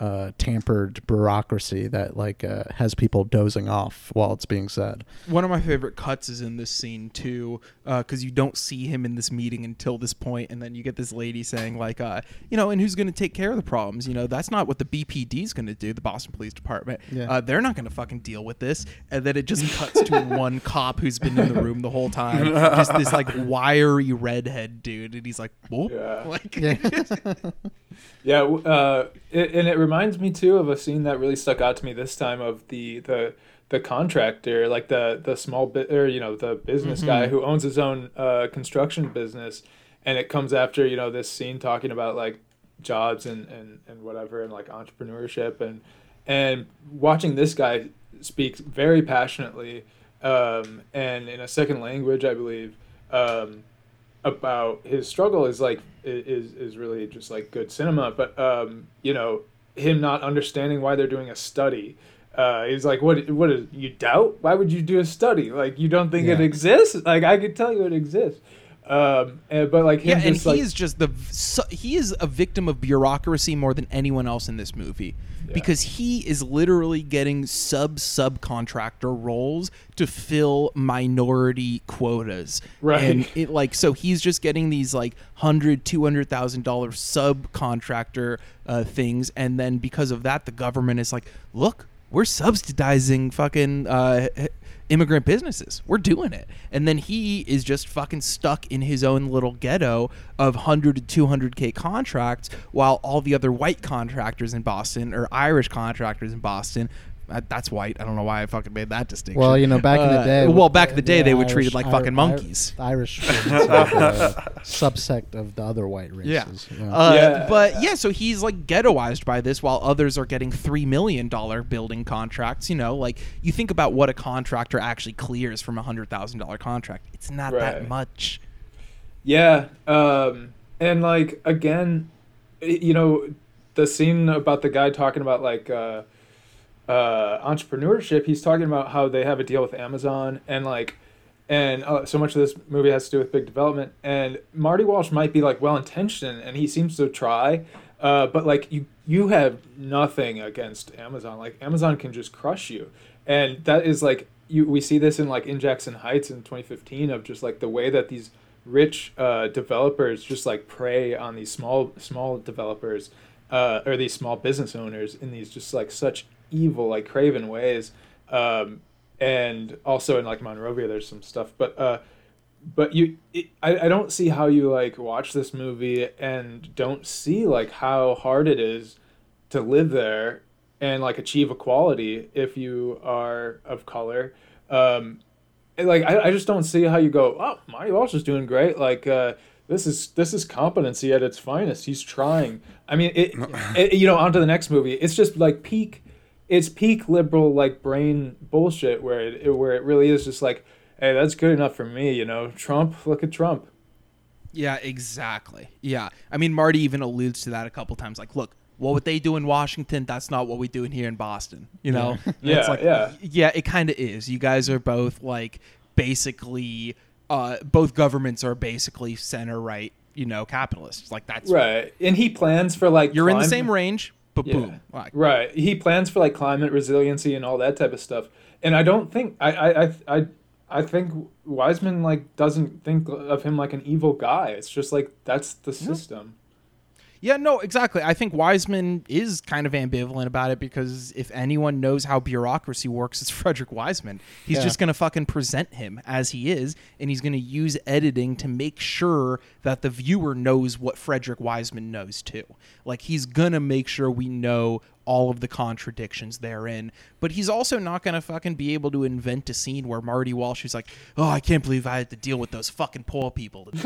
uh, tampered bureaucracy that like uh, has people dozing off while it's being said One of my favorite cuts is in this scene too, because you don't see him in this meeting until this point, and then you get this lady saying like, uh, you know, and who's going to take care of the problems? You know, that's not what the BPD is going to do, the Boston Police Department. Yeah. Uh, they're not going to fucking deal with this, and then it just <laughs> cuts to one cop who's been in the room the whole time, just this like <laughs> wiry redhead dude, and he's like, whoop, <laughs> like, Yeah, w- uh, it, and it reminds me too of a scene that really stuck out to me this time of the the the contractor, like the the small bit or you know the business guy Mhm. who owns his own uh, construction business, and it comes after you know this scene talking about like jobs and and and whatever and like entrepreneurship and and watching this guy speak very passionately um, and in a second language, I believe. Um, about his struggle is like is is really just like good cinema but um you know him not understanding why they're doing a study uh he's like what what is you doubt? Why would you do a study? Like you don't think it exists? Like i could tell you it exists um and, but like yeah, and just like he is just the su- he is a victim of bureaucracy more than anyone else in this movie. Because he is literally getting sub subcontractor roles to fill minority quotas. Right. and it like so he's just getting these like hundred two hundred thousand dollar subcontractor uh, things. And then because of that the government is like look we're subsidizing fucking uh, immigrant businesses. We're doing it. And then he is just fucking stuck in his own little ghetto of 100 to 200k contracts while all the other white contractors in Boston or Irish contractors in Boston uh, that's white. I don't know why I fucking made that distinction. well you know back in the Uh, day well, back in the day, yeah, they were Irish- treated like Ir- fucking Ir- monkeys. the Irish <laughs> were a subsect of the other white races Yeah. Uh, But yeah, so he's like ghettoized by this while others are getting $3 million building contracts. You know, like you think about what a contractor actually clears from a $100,000 contract. It's not Right. that much. Yeah, um, and like again, you know, the scene about the guy talking about like uh, uh, entrepreneurship. He's talking about how they have a deal with Amazon and like, and uh, so much of this movie has to do with big development. And Marty Walsh might be like well intentioned, and he seems to try, Uh, but like you, you have nothing against Amazon. Like Amazon can just crush you, and that is like you. We see this in like in Jackson Heights in 2015 of just like the way that these rich uh, developers just like prey on these small small developers uh, or these small business owners in these just like such evil like craven ways. Um, and also in like monrovia there's some stuff. But uh, but you it, I, I don't see how you like watch this movie and don't see like how hard it is to live there and like achieve equality if you are of color. Um, and, like I, I just don't see how you go oh Marty Walsh is doing great. Like uh, this is this is competency at its finest. He's trying. I mean it, it you know on to the next movie. It's just like peak it's peak liberal like brain bullshit where it where it really is just like hey that's good enough for me you know Trump look at Trump Yeah, exactly. Yeah. I mean, Marty even alludes to that a couple times. Like, look, what would they do in Washington? That's not what we do in here in Boston. You know? Yeah. It's Yeah, like, yeah. Yeah, it kind of is. You guys are both like basically, uh, both governments are basically center right, you know, capitalists. Like, that's right and he plans for like You're in the same range, but Yeah. boom. Like, Right. He plans for like climate resiliency and all that type of stuff. And I don't think I I I I, I think Wiseman like doesn't think of him like an evil guy. It's just like that's the system. Yeah, no, exactly. I think Wiseman is kind of ambivalent about it because if anyone knows how bureaucracy works, it's <laughs> Frederick Wiseman. He's Yeah. just going to fucking present him as he is, and he's going to use editing to make sure that the viewer knows what Frederick Wiseman knows too. Like, he's going to make sure we know all of the contradictions therein. But he's also not going to fucking be able to invent a scene where Marty Walsh is like, oh, I can't believe I had to deal with those fucking poor people. <laughs> <laughs>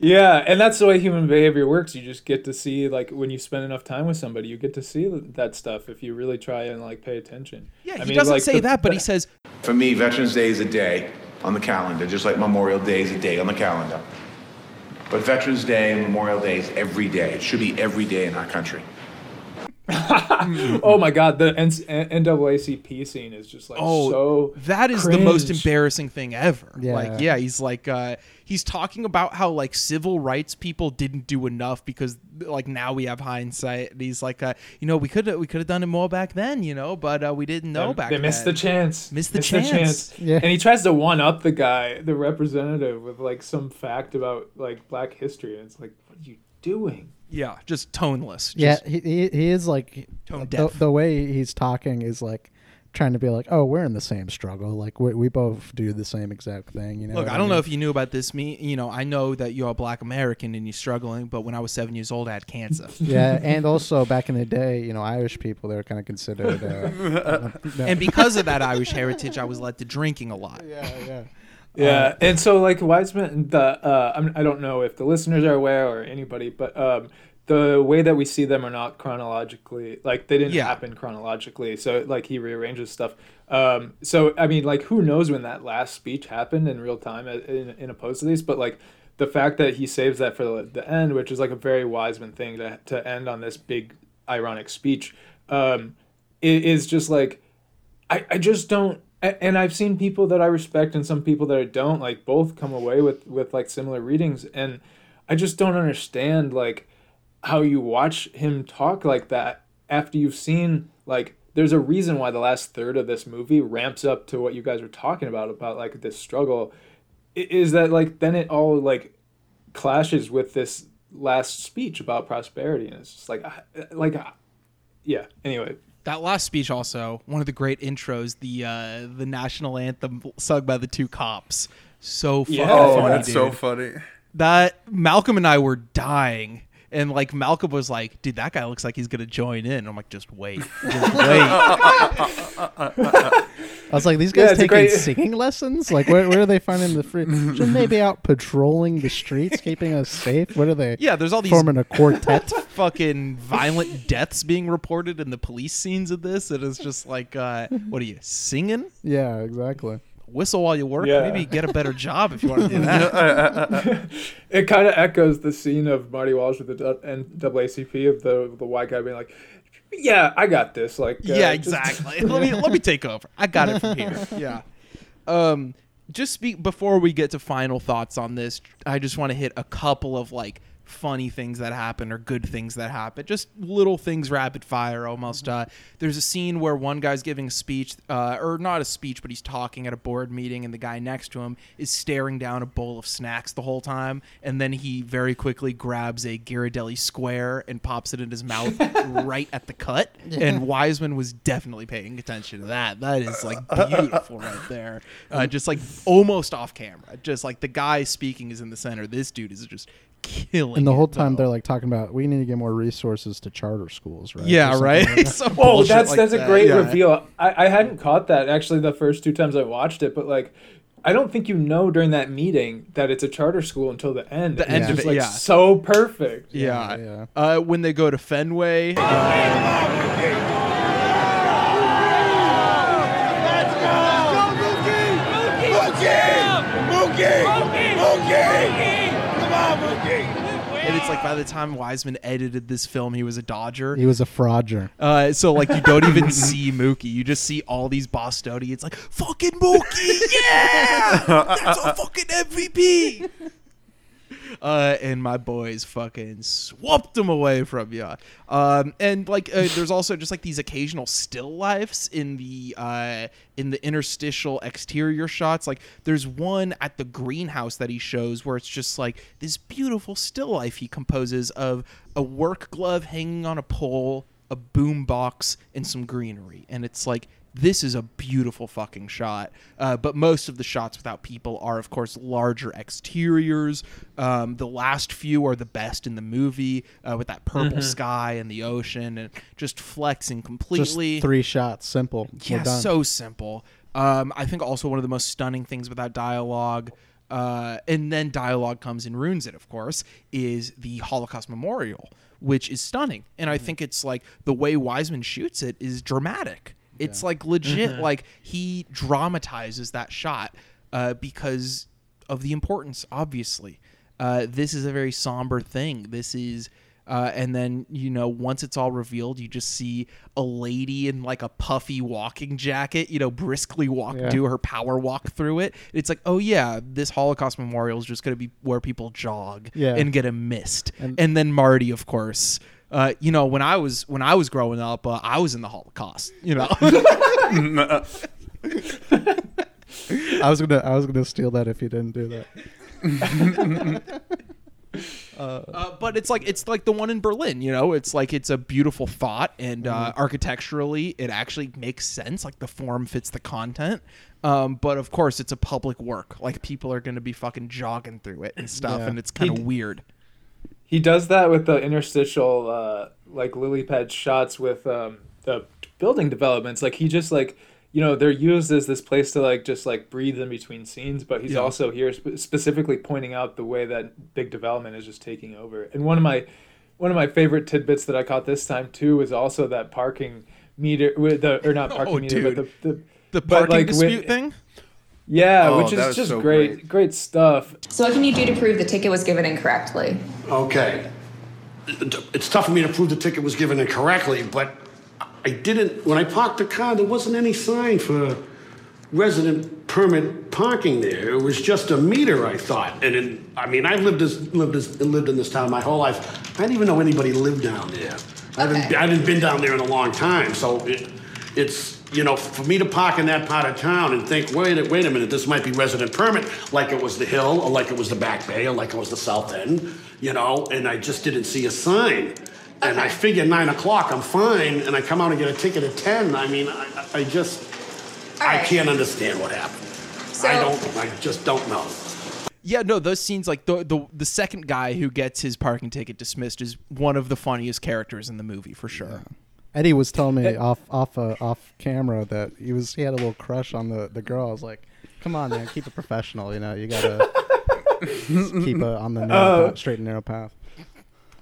Yeah, and that's the way human behavior works. You just get to see like when you spend enough time with somebody, you get to see that stuff if you really try and like pay attention. Yeah, I he mean, doesn't like, say the- that, but he says, For me, Veterans Day is a day on the calendar, just like Memorial Day is a day on the calendar. But Veterans Day and Memorial Day is every day. It should be every day in our country. <laughs> oh my god, the N- NAACP scene is just like oh, so. that is the most embarrassing thing ever. Yeah. Like, yeah, he's like, uh, he's talking about how like civil rights people didn't do enough because like now we have hindsight. And he's like, uh, you know, we could we could have done it more back then, you know, but uh, we didn't know They- back. They missed then. the chance. Missed the chance. Yeah. And he tries to one up the guy, the representative, with like some fact about like Black history, and it's like, what are you doing? Yeah, just toneless. Yeah, Just- he, he he is like Tone the, deaf. the way he's talking is like trying to be like, oh, we're in the same struggle. Like we we both do the same exact thing. You know. Look, what I don't know if you knew about this. Me, you know, I know that you're a Black American and you're struggling. But when I was seven years old, I had cancer. <laughs> yeah, and also back in the day, you know, Irish people they were kind of considered. Uh, no. <laughs> and because of that Irish heritage, I was led to drinking a lot. Yeah, yeah. Yeah, and so like Wiseman, the uh, I'm, I don't know if the listeners are aware or anybody, but um, the way that we see them are not chronologically like they didn't Yeah. happen chronologically. So like he rearranges stuff. Um, so I mean, like who knows when that last speech happened in real time uh, in, in opposed to these, but like the fact that he saves that for the, the end, which is like a very Wiseman thing to to end on this big ironic speech, um, is just like I, I just don't and I've seen people that I respect and some people that I don't like both come away with with like similar readings and I just don't understand like how you watch him talk like that after you've seen like there's a reason why the last third of this movie ramps up to what you guys were talking about about like this struggle. Is that like then it all like clashes with this last speech about prosperity and it's just like like yeah anyway That last speech also one of the great intros, the uh, the national anthem sung by the two cops. So fucking Yeah. Oh, funny, that's dude. so funny. That Malcolm and I were dying. And like Malcolm was like, dude, that guy looks like he's gonna join in. I'm like, just wait, just <laughs> wait. I was like, these guys it's a taking great- singing lessons? Like, where, where are they finding the free? <laughs> Shouldn't they be out patrolling the streets, keeping us safe? What are they? <laughs> Yeah, there's all these forming a quartet. fucking violent deaths being reported in the police scenes of this. It is just like, uh, what are you singing? yeah, exactly. Whistle while you work. Yeah. Maybe get a better job if you want to do <laughs> that. <laughs> it kind of echoes the scene of Marty Walsh with the du- NAACP of the the white guy being like, "Yeah, I got this." Like, uh, yeah, just- exactly. <laughs> let me let me take over. I got it from here. Yeah. Um, just speak before we get to final thoughts on this. I just want to hit a couple of like funny things that happen or good things that happen. Just little things rapid fire almost. Uh, there's a scene where one guy's giving a speech, uh, or not a speech, but he's talking at a board meeting, and the guy next to him is staring down a bowl of snacks the whole time. And then he very quickly grabs a Ghirardelli square and pops it in his mouth <laughs> right at the cut. And Wiseman was definitely paying attention to that. That is like <laughs> beautiful right there. Uh, just like almost off camera. Just like the guy speaking is in the center. This dude is just killing And the it, whole time though. they're like talking about we need to get more resources to charter schools, right? Yeah, right? like that. <laughs> Oh, that's like that's a great Yeah. reveal. I, I hadn't caught that actually the first two times I watched it, but like I don't think you know during that meeting that it's a charter school until the end. The And end it's of it, like yeah. so perfect. Yeah. Uh, when they go to Fenway. Uh, like by the time Wiseman edited this film, he was a Dodger. He was a frauder. Uh, so like you don't even <laughs> see Mookie, you just see all these Bostonians like fucking Mookie, yeah, <laughs> that's a fucking MVP. Uh, and my boys fucking swapped them away from you. Um, and like, uh, there's <laughs> also just like these occasional still lifes in the uh, in the interstitial exterior shots. Like, there's one at the greenhouse that he shows where it's just like this beautiful still life he composes of a work glove hanging on a pole, a boom box, and some greenery. And it's like this is a beautiful fucking shot. Uh, but most of the shots without people are, of course, larger exteriors. Um, the last few are the best in the movie, uh, with that purple Mhm. sky and the ocean, and just flexing Just completely. three shots, simple. Yeah, so simple. Um, I think also one of the most stunning things without dialogue, uh, and then dialogue comes and ruins it, of course, is the Holocaust Memorial, which is stunning. And I think it's like the way Wiseman shoots it is dramatic. It's like legit, Mhm. like he dramatizes that shot uh, because of the importance, obviously. Uh, this is a very somber thing. This is. Uh, and then you know once it's all revealed you just see a lady in like a puffy walking jacket you know briskly walk Yeah. do her power walk through it it's like oh yeah this holocaust memorial is just going to be where people jog Yeah. and get a mist And- and, then marty of course uh, you know when i was when i was growing up uh, i was in the holocaust you know <laughs> I was gonna I was gonna steal that if you didn't do that. <laughs> Uh, but it's like it's like the one in Berlin, you know. It's like it's a beautiful thought, and uh, Mhm. architecturally, it actually makes sense. Like the form fits the content. Um, but of course, it's a public work. Like people are going to be fucking jogging through it and stuff, Yeah. and it's kind of weird. He does that with the interstitial, uh, like lily pad shots with um, the building developments. Like he just like, you know, they're used as this place to like just like breathe in between scenes. But he's Yeah. also here spe- specifically pointing out the way that big development is just taking over. And one of my one of my favorite tidbits that I caught this time too was also that parking meter with the or not <laughs> parking Oh, meter, dude. but the the, The parking like, dispute with- thing. Yeah, Oh, which is just so great, great stuff. So what can you do to prove the ticket was given incorrectly? Okay. It's tough for me to prove the ticket was given incorrectly, but I didn't, when I parked the car, there wasn't any sign for resident permit parking there. It was just a meter, I thought. And it, I mean, I've lived this, lived this, lived in this town my whole life. I didn't even know anybody lived down there. I haven't, I hadn't been down there in a long time, so it, it's, you know, for me to park in that part of town and think, wait, a- wait a minute, this might be resident permit, like it was the Hill, or like it was the Back Bay, or like it was the South End, you know, and I just didn't see a sign. And I figure nine o'clock, I'm fine, and I come out and get a ticket at ten. I mean, I, I I just, I can't understand what happened. I don't, I just don't know. Yeah, no, those scenes like the the the second guy who gets his parking ticket dismissed is one of the funniest characters in the movie for sure. Eddie was telling me off off uh, off camera that he was he had a little crush on the the girl. I was like, "Come on, man, keep it professional. You know, you gotta <laughs> keep it on the narrow Uh, path, straight and narrow path."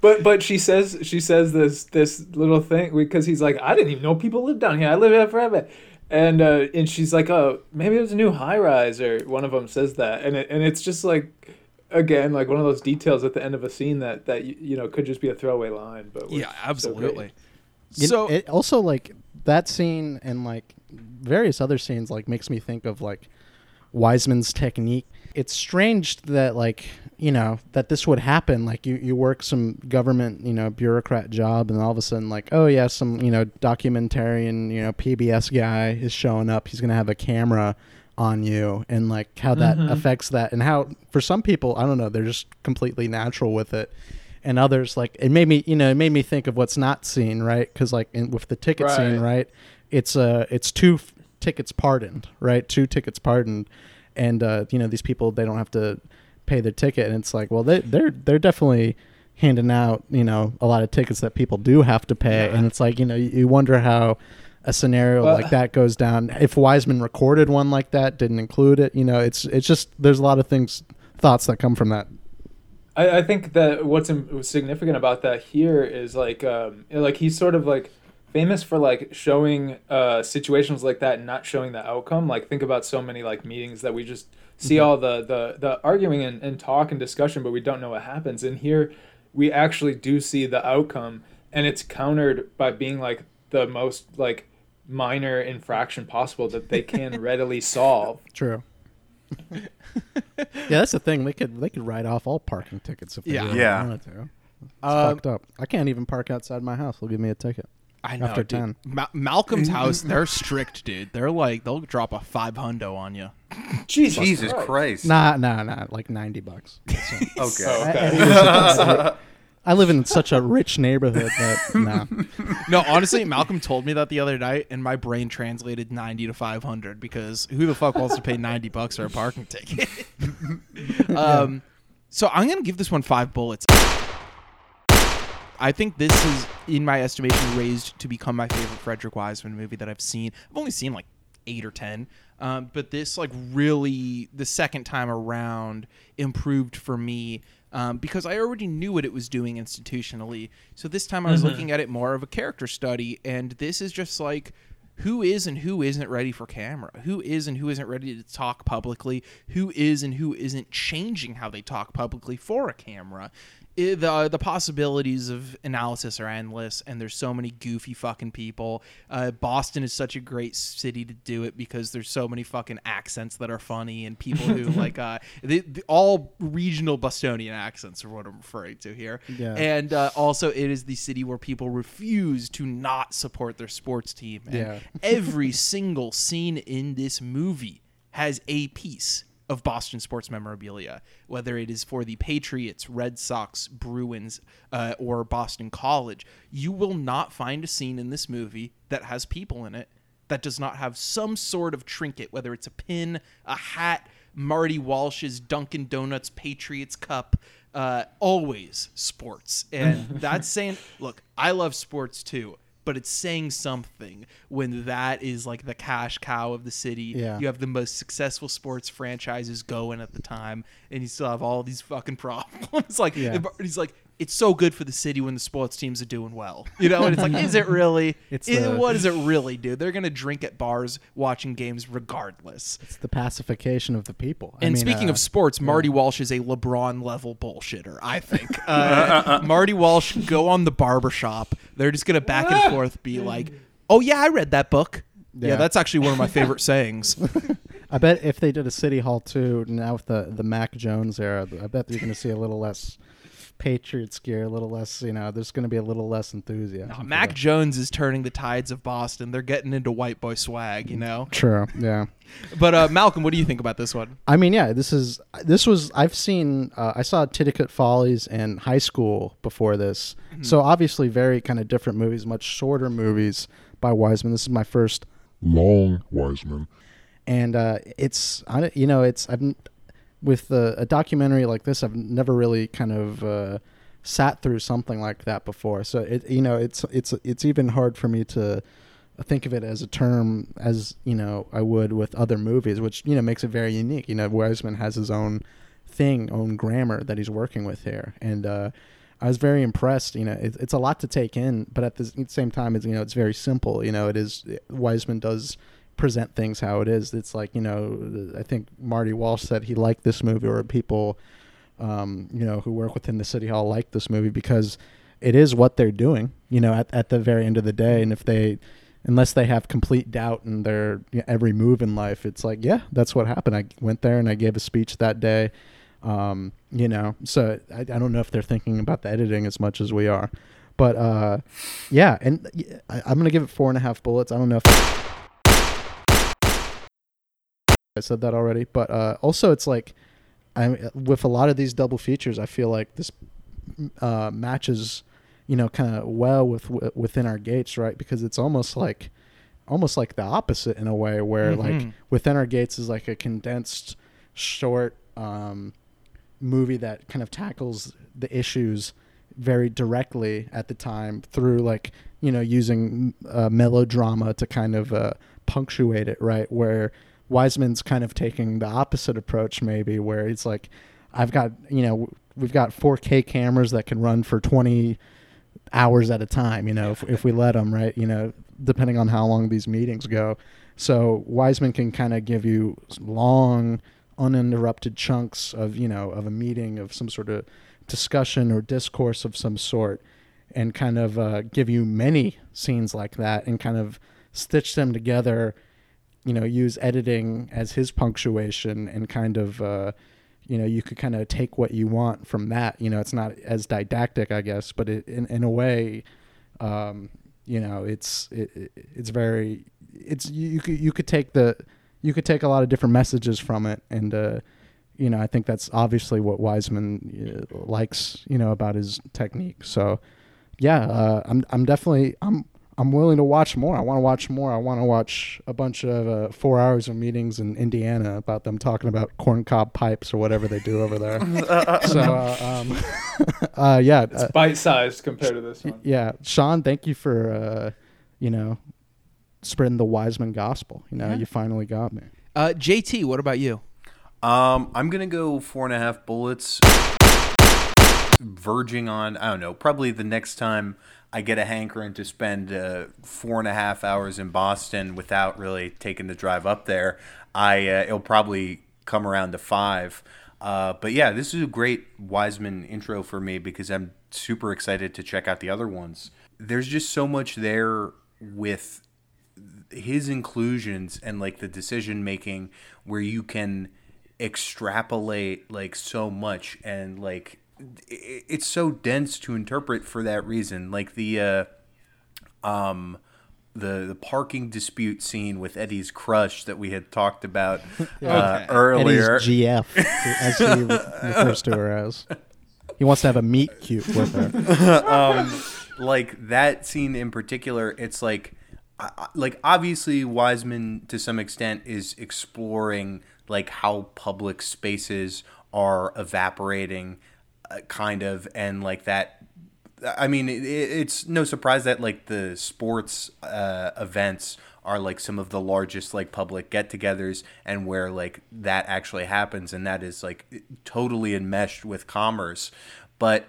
But but she says she says this this little thing because he's like I didn't even know people lived down here. I lived here forever, and uh, and she's like oh maybe it was a new high rise or one of them says that and it, and it's just like again like one of those details at the end of a scene that that you, you know could just be a throwaway line. But Yeah, absolutely. great. You So- know, it also like that scene and like various other scenes like makes me think of like Wiseman's technique. It's strange that like you know that this would happen like you you work some government you know bureaucrat job and all of a sudden like oh yeah some you know documentarian you know PBS guy is showing up he's gonna have a camera on you and like how that Mhm. affects that and how for some people I don't know they're just completely natural with it and others like it made me you know it made me think of what's not seen right? Because like in, with the ticket scene Right. right? It's uh it's two f- tickets pardoned right? Two tickets pardoned. And uh you know these people they don't have to pay their ticket. And it's like well they they're they're definitely handing out you know a lot of tickets that people do have to pay. And it's like you know you, you wonder how a scenario Well- like that goes down. If wiseman recorded one like that didn't include it you know it's it's just there's a lot of things thoughts that come from that I, I think that what's significant about that here is like um, like he's sort of like famous for like showing uh, situations like that and not showing the outcome. Like think about so many like meetings that we just see Mhm. all the the the arguing and, and talk and discussion, but we don't know what happens. And here we actually do see the outcome, and it's countered by being like the most like minor infraction possible that they can <laughs> readily solve. True. <laughs> yeah, that's the thing. They could they could write off all parking tickets if they Yeah. really Yeah. wanted to. It's Um, fucked up. I can't even park outside my house. They'll give me a ticket. I know. After dude. ten. Ma- Malcolm's house, they're strict, dude. They're like they'll drop a five hundo on you. <laughs> Jesus, Jesus Christ. Nah, nah, nah. Like ninety bucks. <laughs> Okay. I, I- I live in such a rich neighborhood that <laughs> nah. No, honestly, Malcolm told me that the other night, and my brain translated ninety to five hundred because who the fuck wants to pay ninety bucks for a parking ticket? <laughs> um, so I'm gonna give this one five bullets. I think this is, in my estimation, raised to become my favorite Frederick Wiseman movie that I've seen. I've only seen like eight or ten, um, but this like really the second time around improved for me um, because I already knew what it was doing institutionally. So this time I was Mhm. looking at it more of a character study, and this is just like who is and who isn't ready for camera, who is and who isn't ready to talk publicly, who is and who isn't changing how they talk publicly for a camera. The the possibilities of analysis are endless, and there's so many goofy fucking people. Uh, Boston is such a great city to do it because there's so many fucking accents that are funny and people who <laughs> like uh, the, the, all regional Bostonian accents are what I'm referring to here. Yeah. And uh, also, it is the city where people refuse to not support their sports team. And Yeah. <laughs> every single scene in this movie has a piece of Boston sports memorabilia, whether it is for the Patriots, Red Sox, Bruins, uh, or Boston College. You will not find a scene in this movie that has people in it that does not have some sort of trinket, whether it's a pin, a hat, Marty Walsh's Dunkin' Donuts Patriots cup, uh, always sports. And <laughs> that's saying, look, I love sports too, but it's saying something when that is like the cash cow of the city. Yeah. You have the most successful sports franchises going at the time, and you still have all these fucking <laughs> problems. like, Yeah. he's like, it's so good for the city when the sports teams are doing well. You know, and it's like, is it <laughs> really? It's It- the- what does it really do? They're gonna drink at bars, watching games regardless. It's the pacification of the people. I And mean, speaking uh, of sports, Marty Walsh is a LeBron level bullshitter. I think <laughs> uh, Marty Walsh go on the barbershop. They're just gonna back and forth be <laughs> like, "Oh yeah, I read that book." Yeah, Yeah. that's actually one of my favorite sayings. I bet if they did a city hall too now with the the Mac Jones era, I bet you're going to see a little less Patriots gear, a little less. You know, there's going to be a little less enthusiasm. for Mac. Jones is turning the tides of Boston. They're getting into white boy swag, you know. True. Yeah. But uh, Malcolm, what do you think about this one? I mean, yeah, this is this was I've seen uh, I saw Titicut Follies in high school before this, Mm-hmm. so obviously very kind of different movies, much shorter movies by Wiseman. This is my first Long Wiseman. and uh, it's I don't- you know it's I've n- with a, a documentary like this I've never really kind of uh, sat through something like that before. So it you know it's it's it's even hard for me to think of it as a term as you know I would with other movies, which you know makes it very unique. You know Wiseman has his own thing, own grammar that he's working with here, and uh, I was very impressed. You know, it, it's a lot to take in, but at the same time, it's you know it's very simple. You know, it is Wiseman does present things how it is. It's like you know, I think Marty Walsh said he liked this movie, or people, um, you know, who work within the city hall like this movie because it is what they're doing. You know, at at the very end of the day, and if they unless they have complete doubt in their you know, every move in life, it's like, yeah, that's what happened. I went there and I gave a speech that day. Um, you know, so I, I don't know if they're thinking about the editing as much as we are, but uh, yeah, and I, am gonna give it four and a half bullets. I don't know if I said that already, but uh, also it's like I'm with a lot of these double features, I feel like this uh, matches, you know, kind of well with w- within our gates, right? Because it's almost like almost like the opposite in a way, where like Mhm. within our gates is like a condensed, short um, movie that kind of tackles the issues very directly at the time through like you know using uh, melodrama to kind of uh, punctuate it right where Wiseman's kind of taking the opposite approach maybe where it's like I've got you know we've got 4K cameras that can run for 20 hours at a time you know if, if we let them right? You know depending on how long these meetings go. So Wiseman can kind of give you long uninterrupted chunks of you know of a meeting of some sort of discussion or discourse of some sort and kind of uh, give you many scenes like that and kind of stitch them together you know use editing as his punctuation and kind of uh, you know you could kind of take what you want from that. You know it's not as didactic i guess but it, in, in a way um, you know it's it, it- it's very it's you, you could you could take the you could take a lot of different messages from it. And uh, you know i think that's obviously what wiseman uh, likes you know about his technique. So yeah uh, i'm i'm definitely i'm i'm willing to watch more i want to watch more i want to watch a bunch of uh, four hours of meetings in indiana about them talking about corncob pipes or whatever they do over there <laughs> so uh, um, <laughs> uh, yeah It's uh, bite-sized compared to this one. yeah sean thank you for uh, you know spreading the wiseman gospel you know Yeah. you finally got me Uh, JT, what about you? Um, I'm gonna go four and a half bullets, verging on I don't know. Probably the next time I get a hankering to spend uh, four and a half hours in Boston without really taking the drive up there, I uh, it'll probably come around to five. Uh, but yeah, this is a great Wiseman intro for me because I'm super excited to check out the other ones. There's just so much there with his inclusions and like the decision making where you can extrapolate like so much and like it's so dense to interpret for that reason like the uh um the the parking dispute scene with Eddie's crush that we had talked about <laughs> uh, earlier Eddie's GF, as he refers to her as. He wants to have a meet cute with her. <laughs> um, like that scene in particular, it's like, I- I- like obviously Wiseman to some extent is exploring like how public spaces are evaporating, kind of, and like that. I mean, it, it's no surprise that like the sports uh, events are like some of the largest like public get-togethers and where like that actually happens and that is like totally enmeshed with commerce but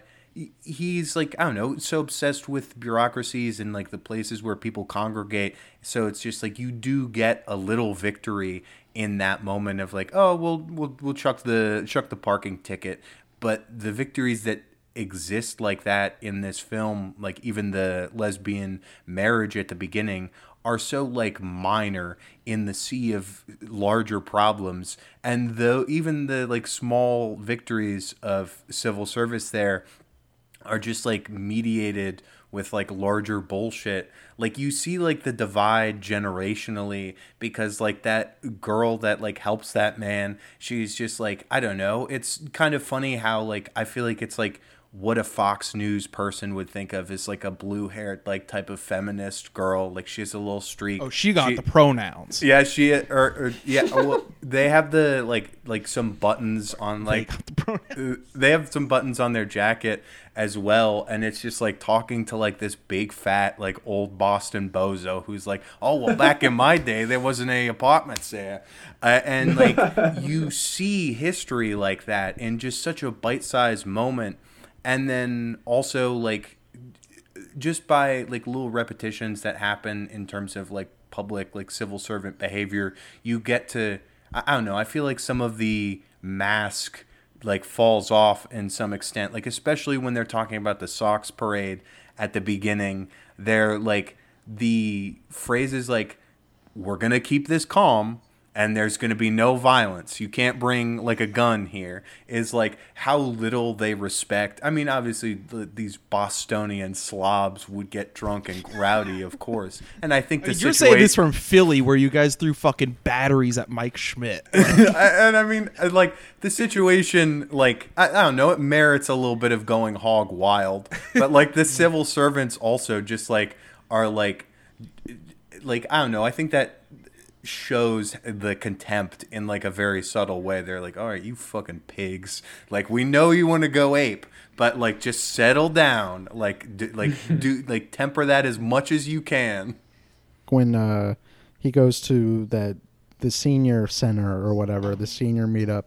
he's like i don't know so obsessed with bureaucracies and like the places where people congregate so it's just like you do get a little victory in that moment of like oh we'll we'll, we'll chuck the chuck the parking ticket but the victories that exist like that in this film like even the lesbian marriage at the beginning are so like minor in the sea of larger problems. And though even the like small victories of civil service there are just like mediated with like larger bullshit. Like you see like the divide generationally because like that girl that like helps that man, she's just like I don't know. It's kind of funny how like I feel like it's like what a Fox News person would think of as like a blue-haired like type of feminist girl. Like she has a little streak. Oh, she got the pronouns. Yeah, she or, or yeah, well, they have the like like some buttons on like uh, they have some buttons on their jacket as well, and it's just like talking to like this big fat like old Boston bozo who's like, oh well, back in my day there wasn't any apartments there, uh, and like you see history like that in just such a bite-sized moment, and then also like just by like little repetitions that happen in terms of like public like civil servant behavior you get to i, I don't know i feel like some of the mask like falls off in some extent. Like especially when they're talking about the Sox parade at the beginning they're like the phrases like we're gonna keep this calm and there's going to be no violence. You can't bring like a gun here. Is like how little they respect. I mean, obviously the, these Bostonian slobs would get drunk and rowdy, of course. And I think the You're saying this from Philly, where you guys threw fucking batteries at Mike Schmidt. <laughs> and I mean, uh, like the situation, like I, I don't know, it merits a little bit of going hog wild, but like the <laughs> civil servants also just like are like, like I don't know. I think that shows the contempt in like a very subtle way. They're like, all right, you fucking pigs. Like we know you want to go ape. But like, just settle down. Like, do, like, <laughs> do like temper that as much as you can. when uh, he goes to that the senior center or whatever, the senior meetup,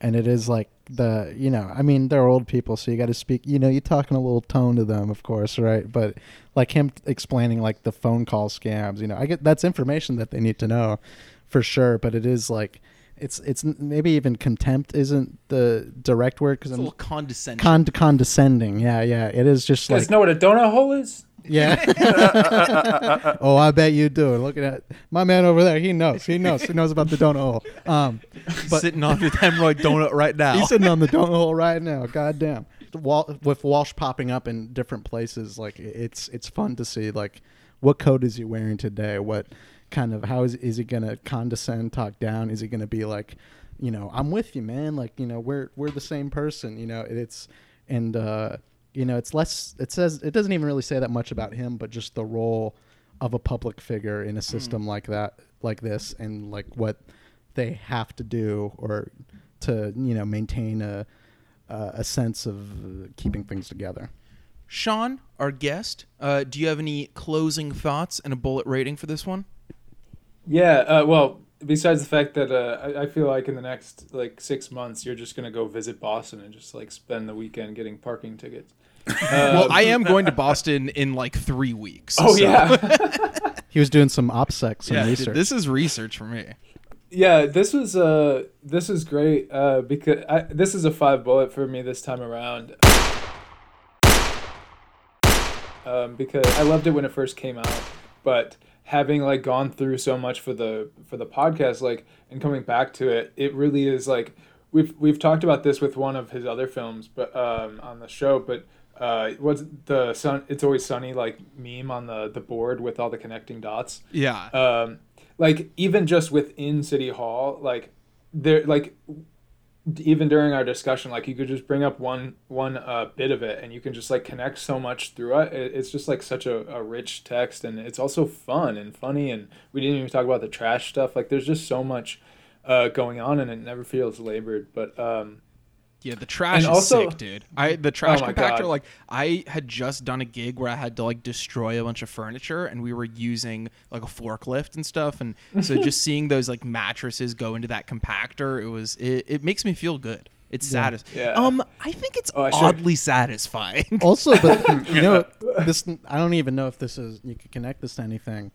and it is like the you know, I mean they're old people, so you got to speak. You know, you're talking a little tone to them, of course, right? But like him explaining like the phone call scams, you know, I get that's information that they need to know, for sure. But it is like. It's it's maybe even contempt isn't the direct word because It's a I'm little condescension. Con- condescending, yeah, yeah. It is just You guys like know what a donut hole is? Yeah. <laughs> oh, I bet you do. Looking at my man over there, he knows. He knows. He knows about the donut hole. Um, but sitting on his hemorrhoid donut right now. He's sitting on the donut hole right now. God damn. Wal- with Walsh popping up in different places, like it's it's fun to see. Like, what coat is he wearing today? What kind of how is is he gonna condescend, talk down? Is he gonna be like, you know, I'm with you, man. Like, you know, we're we're the same person. You know, it's and uh, you know, it's less. It says it doesn't even really say that much about him, but just the role of a public figure in a system like that, like this, and like what they have to do or to you know maintain a uh, a sense of keeping things together. Sean, our guest, uh, do you have any closing thoughts and a bullet rating for this one? Yeah. Uh, well, besides the fact that uh, I, I feel like in the next like six months you're just gonna go visit Boston and just like spend the weekend getting parking tickets. Well, Uh, I am going to <laughs> Boston in like three weeks. Oh, so- yeah. <laughs> He was doing some OPSEC, some yeah, dude, research. this is research for me. Yeah, this was uh this is great uh because I, this is a five bullet for me this time around. Um, because I loved it when it first came out, but having like gone through so much for the for the podcast, like and coming back to it, it really is like we've we've talked about this with one of his other films, but um on the show, but uh what's the sun? It's always sunny like meme on the the board with all the connecting dots Yeah. um like even just within city hall like there like even during our discussion like you could just bring up one one uh, bit of it and you can just like connect so much through it It- it's just like such a, a rich text and it's also fun and funny and we didn't even talk about the trash stuff like there's just so much uh, going on and it never feels labored but um Yeah, the trash And is also- sick, dude. I the trash Oh compactor, God. like I had just done a gig where I had to like destroy a bunch of furniture, and we were using like a forklift and stuff, and so <laughs> just seeing those like mattresses go into that compactor, it was it, it makes me feel good. It's Yeah. satisfying. Yeah. Um, I think it's Oh, I should- oddly satisfying. <laughs> also, but <laughs> you know, this I don't even know if this is you could connect this to anything,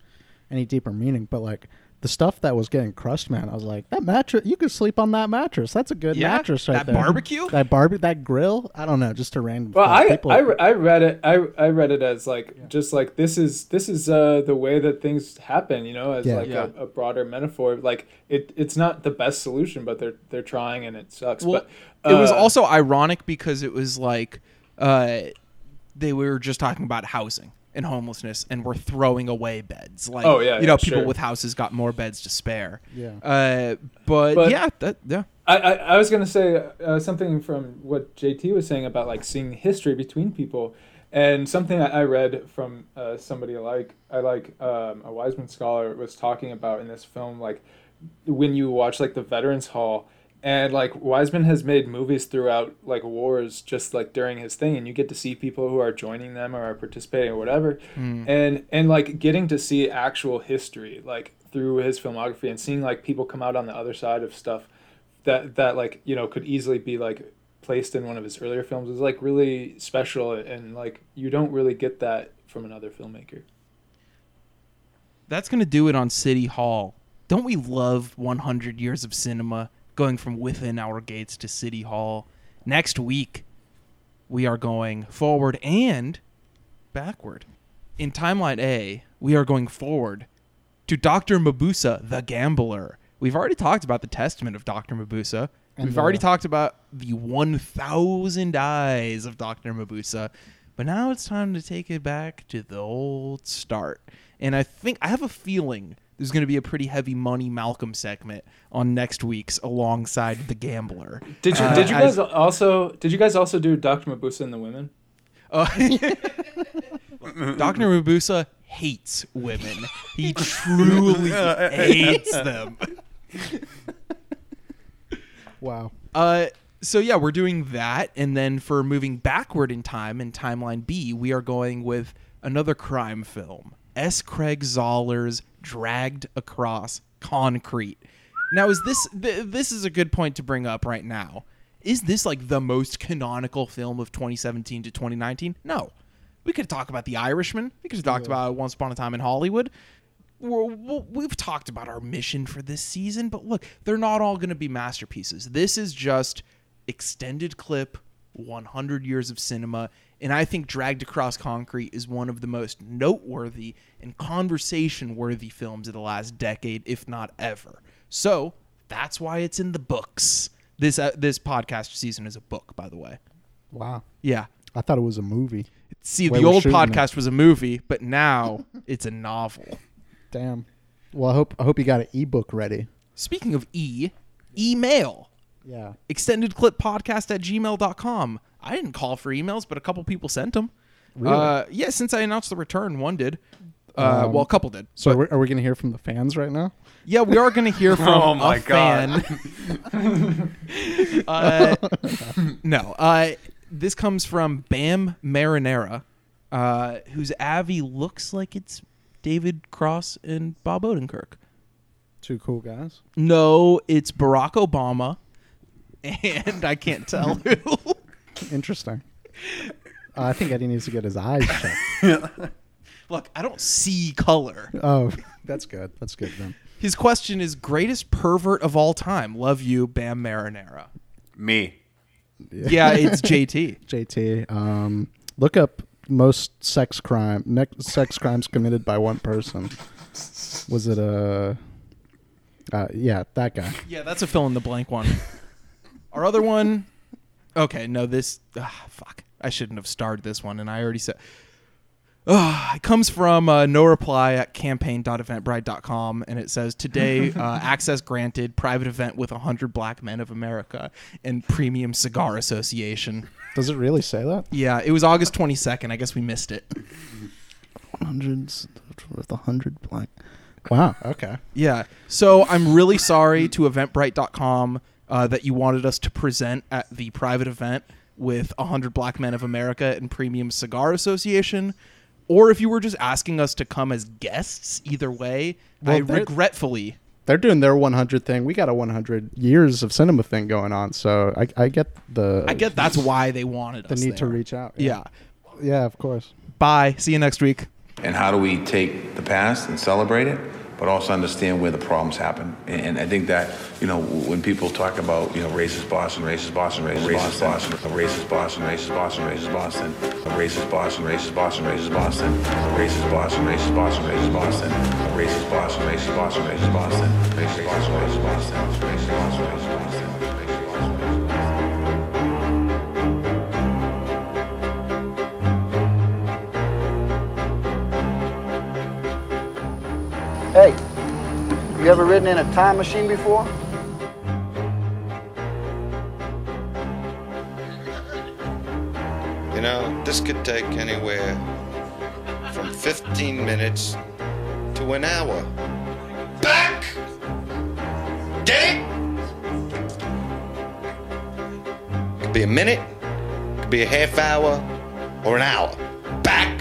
any deeper meaning. But like the stuff that was getting crushed, man, I was like, that mattress, you could sleep on that mattress. That's a good Yeah? mattress right That there. barbecue? <laughs> that barbie, that grill. I don't know, just a random. Well. I, People- I, I read it. I, I read it as like just like this is this is uh, the way that things happen. You know, as Yeah. like Yeah. A, a broader metaphor. Like it, it's not the best solution, but they're they're trying and it sucks. Well, but it was uh, also ironic because it was like uh, they were just talking about housing and homelessness, and we're throwing away beds. Like, Oh, yeah, you know, yeah, people sure. with houses got more beds to spare. Yeah. Uh, but, But- yeah, that yeah. I, I, I was gonna say uh, something from what JT was saying about like seeing history between people, and something I, I read from uh, somebody like I like um, a Wiseman scholar was talking about in this film like when you watch like the Veterans Hall and like Wiseman has made movies throughout like wars just like during his thing and you get to see people who are joining them or are participating or whatever Mm. and and like getting to see actual history like through his filmography and seeing like people come out on the other side of stuff that that like you know could easily be like placed in one of his earlier films is like really special and like you don't really get that from another filmmaker That's gonna do it on City Hall. Don't we love 100 years of cinema going from within our gates to City Hall? Next week, we are going forward and backward. In Timeline A, we are going forward to Dr. Mabuse, the gambler, We've already talked about the testament of Dr. Mabuse. And We've the- already talked about the 1,000 eyes of Dr. Mabuse. But now it's time to take it back to the old start. And I think, I have a feeling there's going to be a pretty heavy money Malcolm segment on next week's alongside The Gambler. Did you Uh, did you as- guys also did you guys also do Dr. Mabuse and the women? Uh, <laughs> Dr. Mabuse hates women. He truly <laughs> hates them. Wow. Uh, so yeah, we're doing that, and then for moving backward in time in timeline B, we are going with another crime film, S. Craig Zahler's "Dragged Across Concrete." Now, is this th- this is a good point to bring up right now? Is this like the most canonical film of 2017 to 2019? No. We could talk about The Irishman. We could have talked about Once Upon a Time in Hollywood. We're, we've talked about our mission for this season, but look, they're not all going to be masterpieces. This is just extended clip, 100 years of cinema, and I think Dragged Across Concrete is one of the most noteworthy and conversation worthy films of the last decade, if not ever. So that's why it's in the books. This uh, this podcast season is a book, by the way. Wow. Yeah. I thought it was a movie. See, the old shooting it. podcast was a movie, but now <laughs> it's a novel. Damn. Well, I hope I hope you got an ebook ready. Speaking of e, email. Yeah. Extended clip podcast at gmail.com. I didn't call for emails, but a couple people sent them. Really? Uh, yeah, since I announced the return, one did. Uh, Um, well, a couple did. So But- are we, are we going to hear from the fans right now? yeah, we are going to hear <laughs> from Oh my a God. fan. <laughs> uh, no, uh, this comes from Bam Marinera, uh, whose Avi looks like it's David Cross and Bob Odenkirk. Two cool guys. No, it's Barack Obama, <laughs> and I can't tell who. Interesting. Uh, I think Eddie needs to get his eyes checked. <laughs> Look, I don't see color. oh, that's good. That's good then. His question is greatest pervert of all time. Love you, Bam Marinera. Me. Yeah, it's JT. <laughs> JT. Um, look up most sex crime ne- sex crimes committed by one person. Was it a? Uh, yeah, that guy. Yeah, that's a fill in the blank one. Our other one. Okay, no, this. ah, fuck. I shouldn't have started this one, and I already said. Ah, it comes from uh, no reply at campaign.eventbrite.com, and it says today <laughs> uh, access granted private event with 100 black men of America and Premium Cigar Association. Does it really say that? Yeah, it was August 22nd. I guess we missed it. Hundreds with a hundred black. Wow. Okay. Yeah. So I'm really sorry to Eventbrite.com uh, that you wanted us to present at the private event with 100 Black Men of America and Premium Cigar Association. Or if you were just asking us to come as guests, either way, I Well, they're- regretfully. They're doing their 100 thing. We got a 100 years of cinema thing going on, so I, I get the I get that's why they wanted the us. need to reach out. Yeah. Yeah, of course. Bye. See you next week. And how do we take the past and celebrate it, but also understand where the problems happen? And, and I think that, you know, when people talk about, you know, racist Boston, racist Boston, racist Boston, racist Boston, racist Boston, racist Boston, racist Boston, racist Boston, racist Boston, racist Boston, racist Boston, racist Boston, racist Boston, racist Boston, racist Boston, racist Boston, racist Boston, racist Boston, racist Boston. Hey, you ever ridden in a time machine before? You know, this could take anywhere from 15 minutes to an hour. Back! Get it? Could be a minute, could be a half hour, or an hour. Back!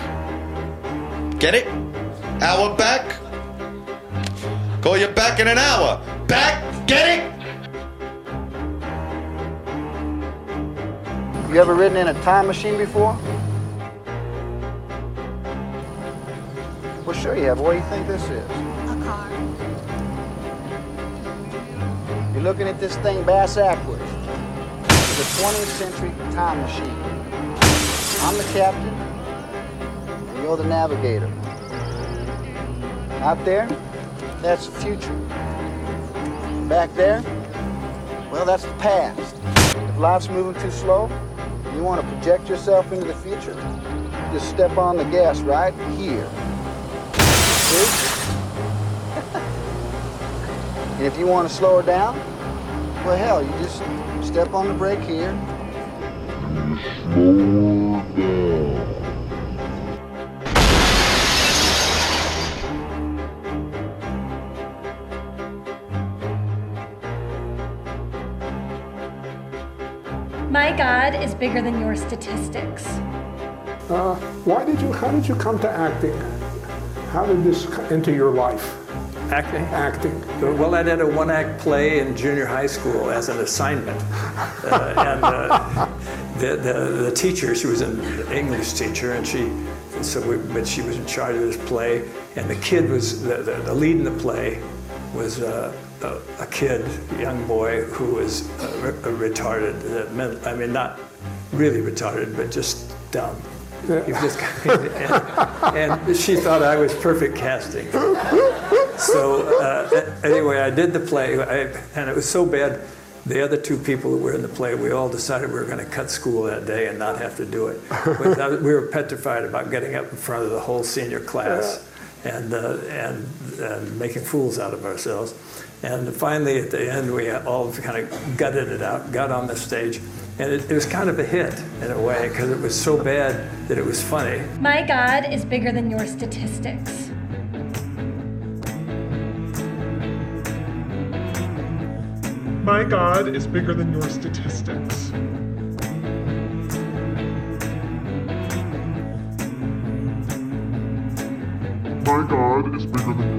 Get it? Hour back? Call you back in an hour. Back! Get it? You ever ridden in a time machine before? Well, sure you have. What do you think this is? A car. You're looking at this thing bass backwards. It's a 20th century time machine. I'm the captain, and you're the navigator. Out there, that's the future. Back there, well, that's the past. If life's moving too slow, you want to project yourself into the future, just step on the gas right here. <laughs> And if you want to slow her down, well, hell, you just step on the brake here. My God is bigger than your statistics. Uh, why did you? How did you come to acting? How did this co- enter your life? Acting? Acting. Well, I did a one act play in junior high school as an assignment. Uh, <laughs> and uh, the, the, the teacher, she was an English teacher, and she, and so we, but she was in charge of this play. And the kid was, the, the, the lead in the play was uh, a, a kid, a young boy, who was re- uh, retarded. uh, I mean, not really retarded, but just dumb. Just, and, and she thought I was perfect casting. So uh, anyway, I did the play, I, and it was so bad. The other two people who were in the play, we all decided we were going to cut school that day and not have to do it. But we were petrified about getting up in front of the whole senior class and uh, and and making fools out of ourselves. And finally, at the end, we all kind of gutted it out, got on the stage, and it, it was kind of a hit in a way because it was so bad that it was funny. My God is bigger than your statistics. My God is bigger than your statistics. My God is bigger than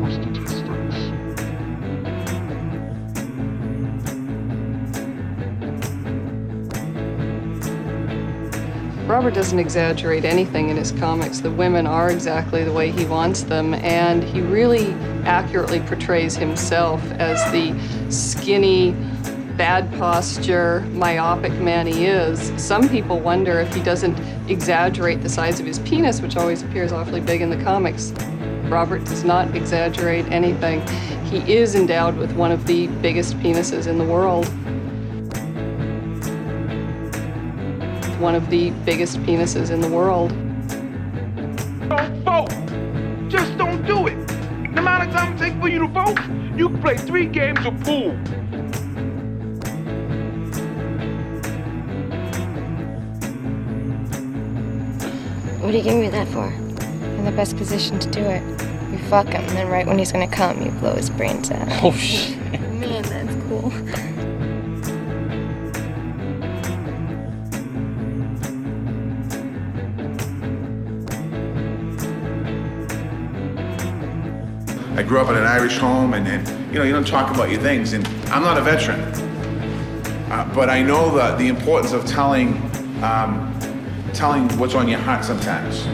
Robert doesn't exaggerate anything in his comics. The women are exactly the way he wants them, and he really accurately portrays himself as the skinny, bad posture, myopic man he is. Some people wonder if he doesn't exaggerate the size of his penis, which always appears awfully big in the comics. Robert does not exaggerate anything. He is endowed with one of the biggest penises in the world. One of the biggest penises in the world. Don't vote. Just don't do it. The amount of time it takes for you to vote, you can play three games of pool. What are you giving me that for? In the best position to do it. You fuck him, and then right when he's gonna come, you blow his brains out. <laughs> Oh, shit. Man, that's I grew up in an Irish home, and, and you know, you don't talk about your things. And I'm not a veteran, uh, but I know the, the importance of telling, um, telling what's on your heart sometimes.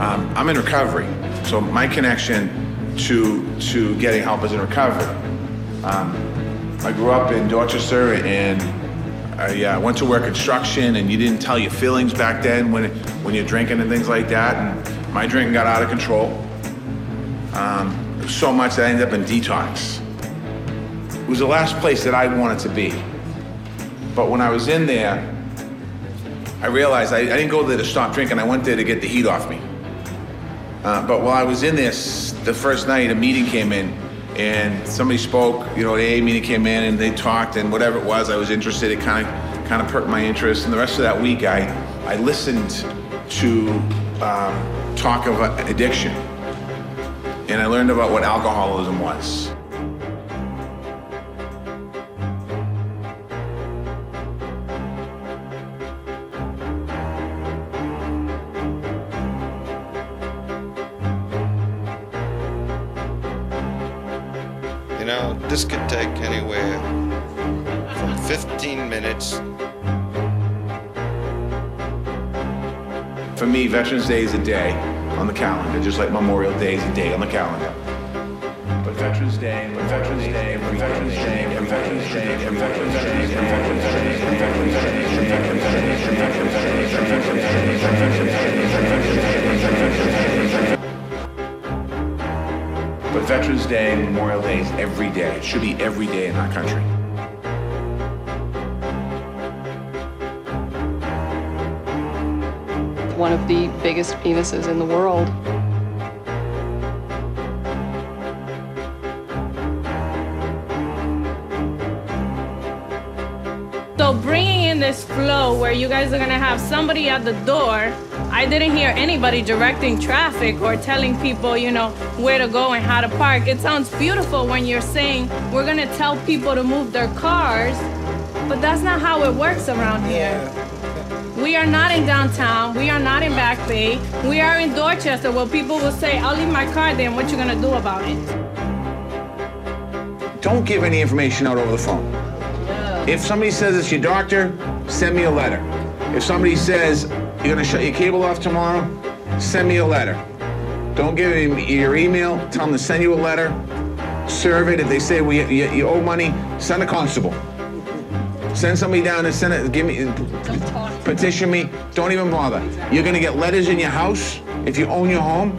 Um, I'm in recovery, so my connection to to getting help is in recovery. Um, I grew up in Dorchester, and I uh, went to work construction, and you didn't tell your feelings back then when when you're drinking and things like that. And my drinking got out of control. So much that I ended up in detox. It was the last place that I wanted to be. But when I was in there, I realized I, I didn't go there to stop drinking. I went there to get the heat off me. Uh, but while I was in this, the first night, a meeting came in, and somebody spoke. You know, the AA meeting came in, and they talked, and whatever it was, I was interested. It kind of, kind of perked my interest. And the rest of that week, I, I listened to um, talk of addiction, and I learned about what alcoholism was. You know, this could take anywhere from 15 minutes. For me, Veterans Day is a day on the calendar, just like Memorial Day is a day on the calendar. But Veterans Day, but Veterans Day, but Veterans Day, but Veterans Day, but Veterans Day, but Veterans Day, but Veterans Day, but Veterans Day, but Veterans Day, but Veterans Day, but Veterans Day, but Veterans Day, but Veterans Day. But Veterans Day, Memorial Day is every day. It should be every day in our country. One of the biggest penises in the world. So bringing in this flow where you guys are gonna have somebody at the door. I didn't hear anybody directing traffic or telling people, you know, where to go and how to park. It sounds beautiful when you're saying we're gonna tell people to move their cars, but that's not how it works around here. We are not in downtown. We are not in Back Bay. We are in Dorchester where people will say, I'll leave my car there and what you gonna do about it? Don't give any information out over the phone. If somebody says it's your doctor, send me a letter. If somebody says you're gonna shut your cable off tomorrow, send me a letter. Don't give them your email. Tell them to send you a letter. Serve it. If they say we, you, you owe money, send a constable. Send somebody down and send it. Give me petition me. Don't even bother. You're gonna get letters in your house if you own your home.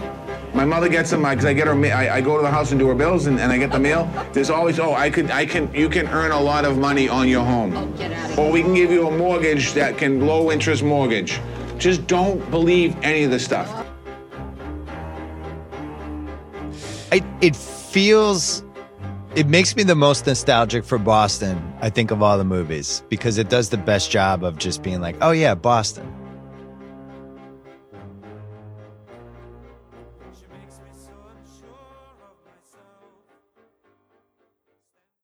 My mother gets them because I get her. I, I go to the house and do her bills, and, and I get the mail. There's always, oh, I could, I can, you can earn a lot of money on your home, or we can give you a mortgage that can low interest mortgage. Just don't believe any of this stuff. It feels it makes me the most nostalgic for Boston, I think, of all the movies, because it does the best job of just being like, oh yeah, Boston.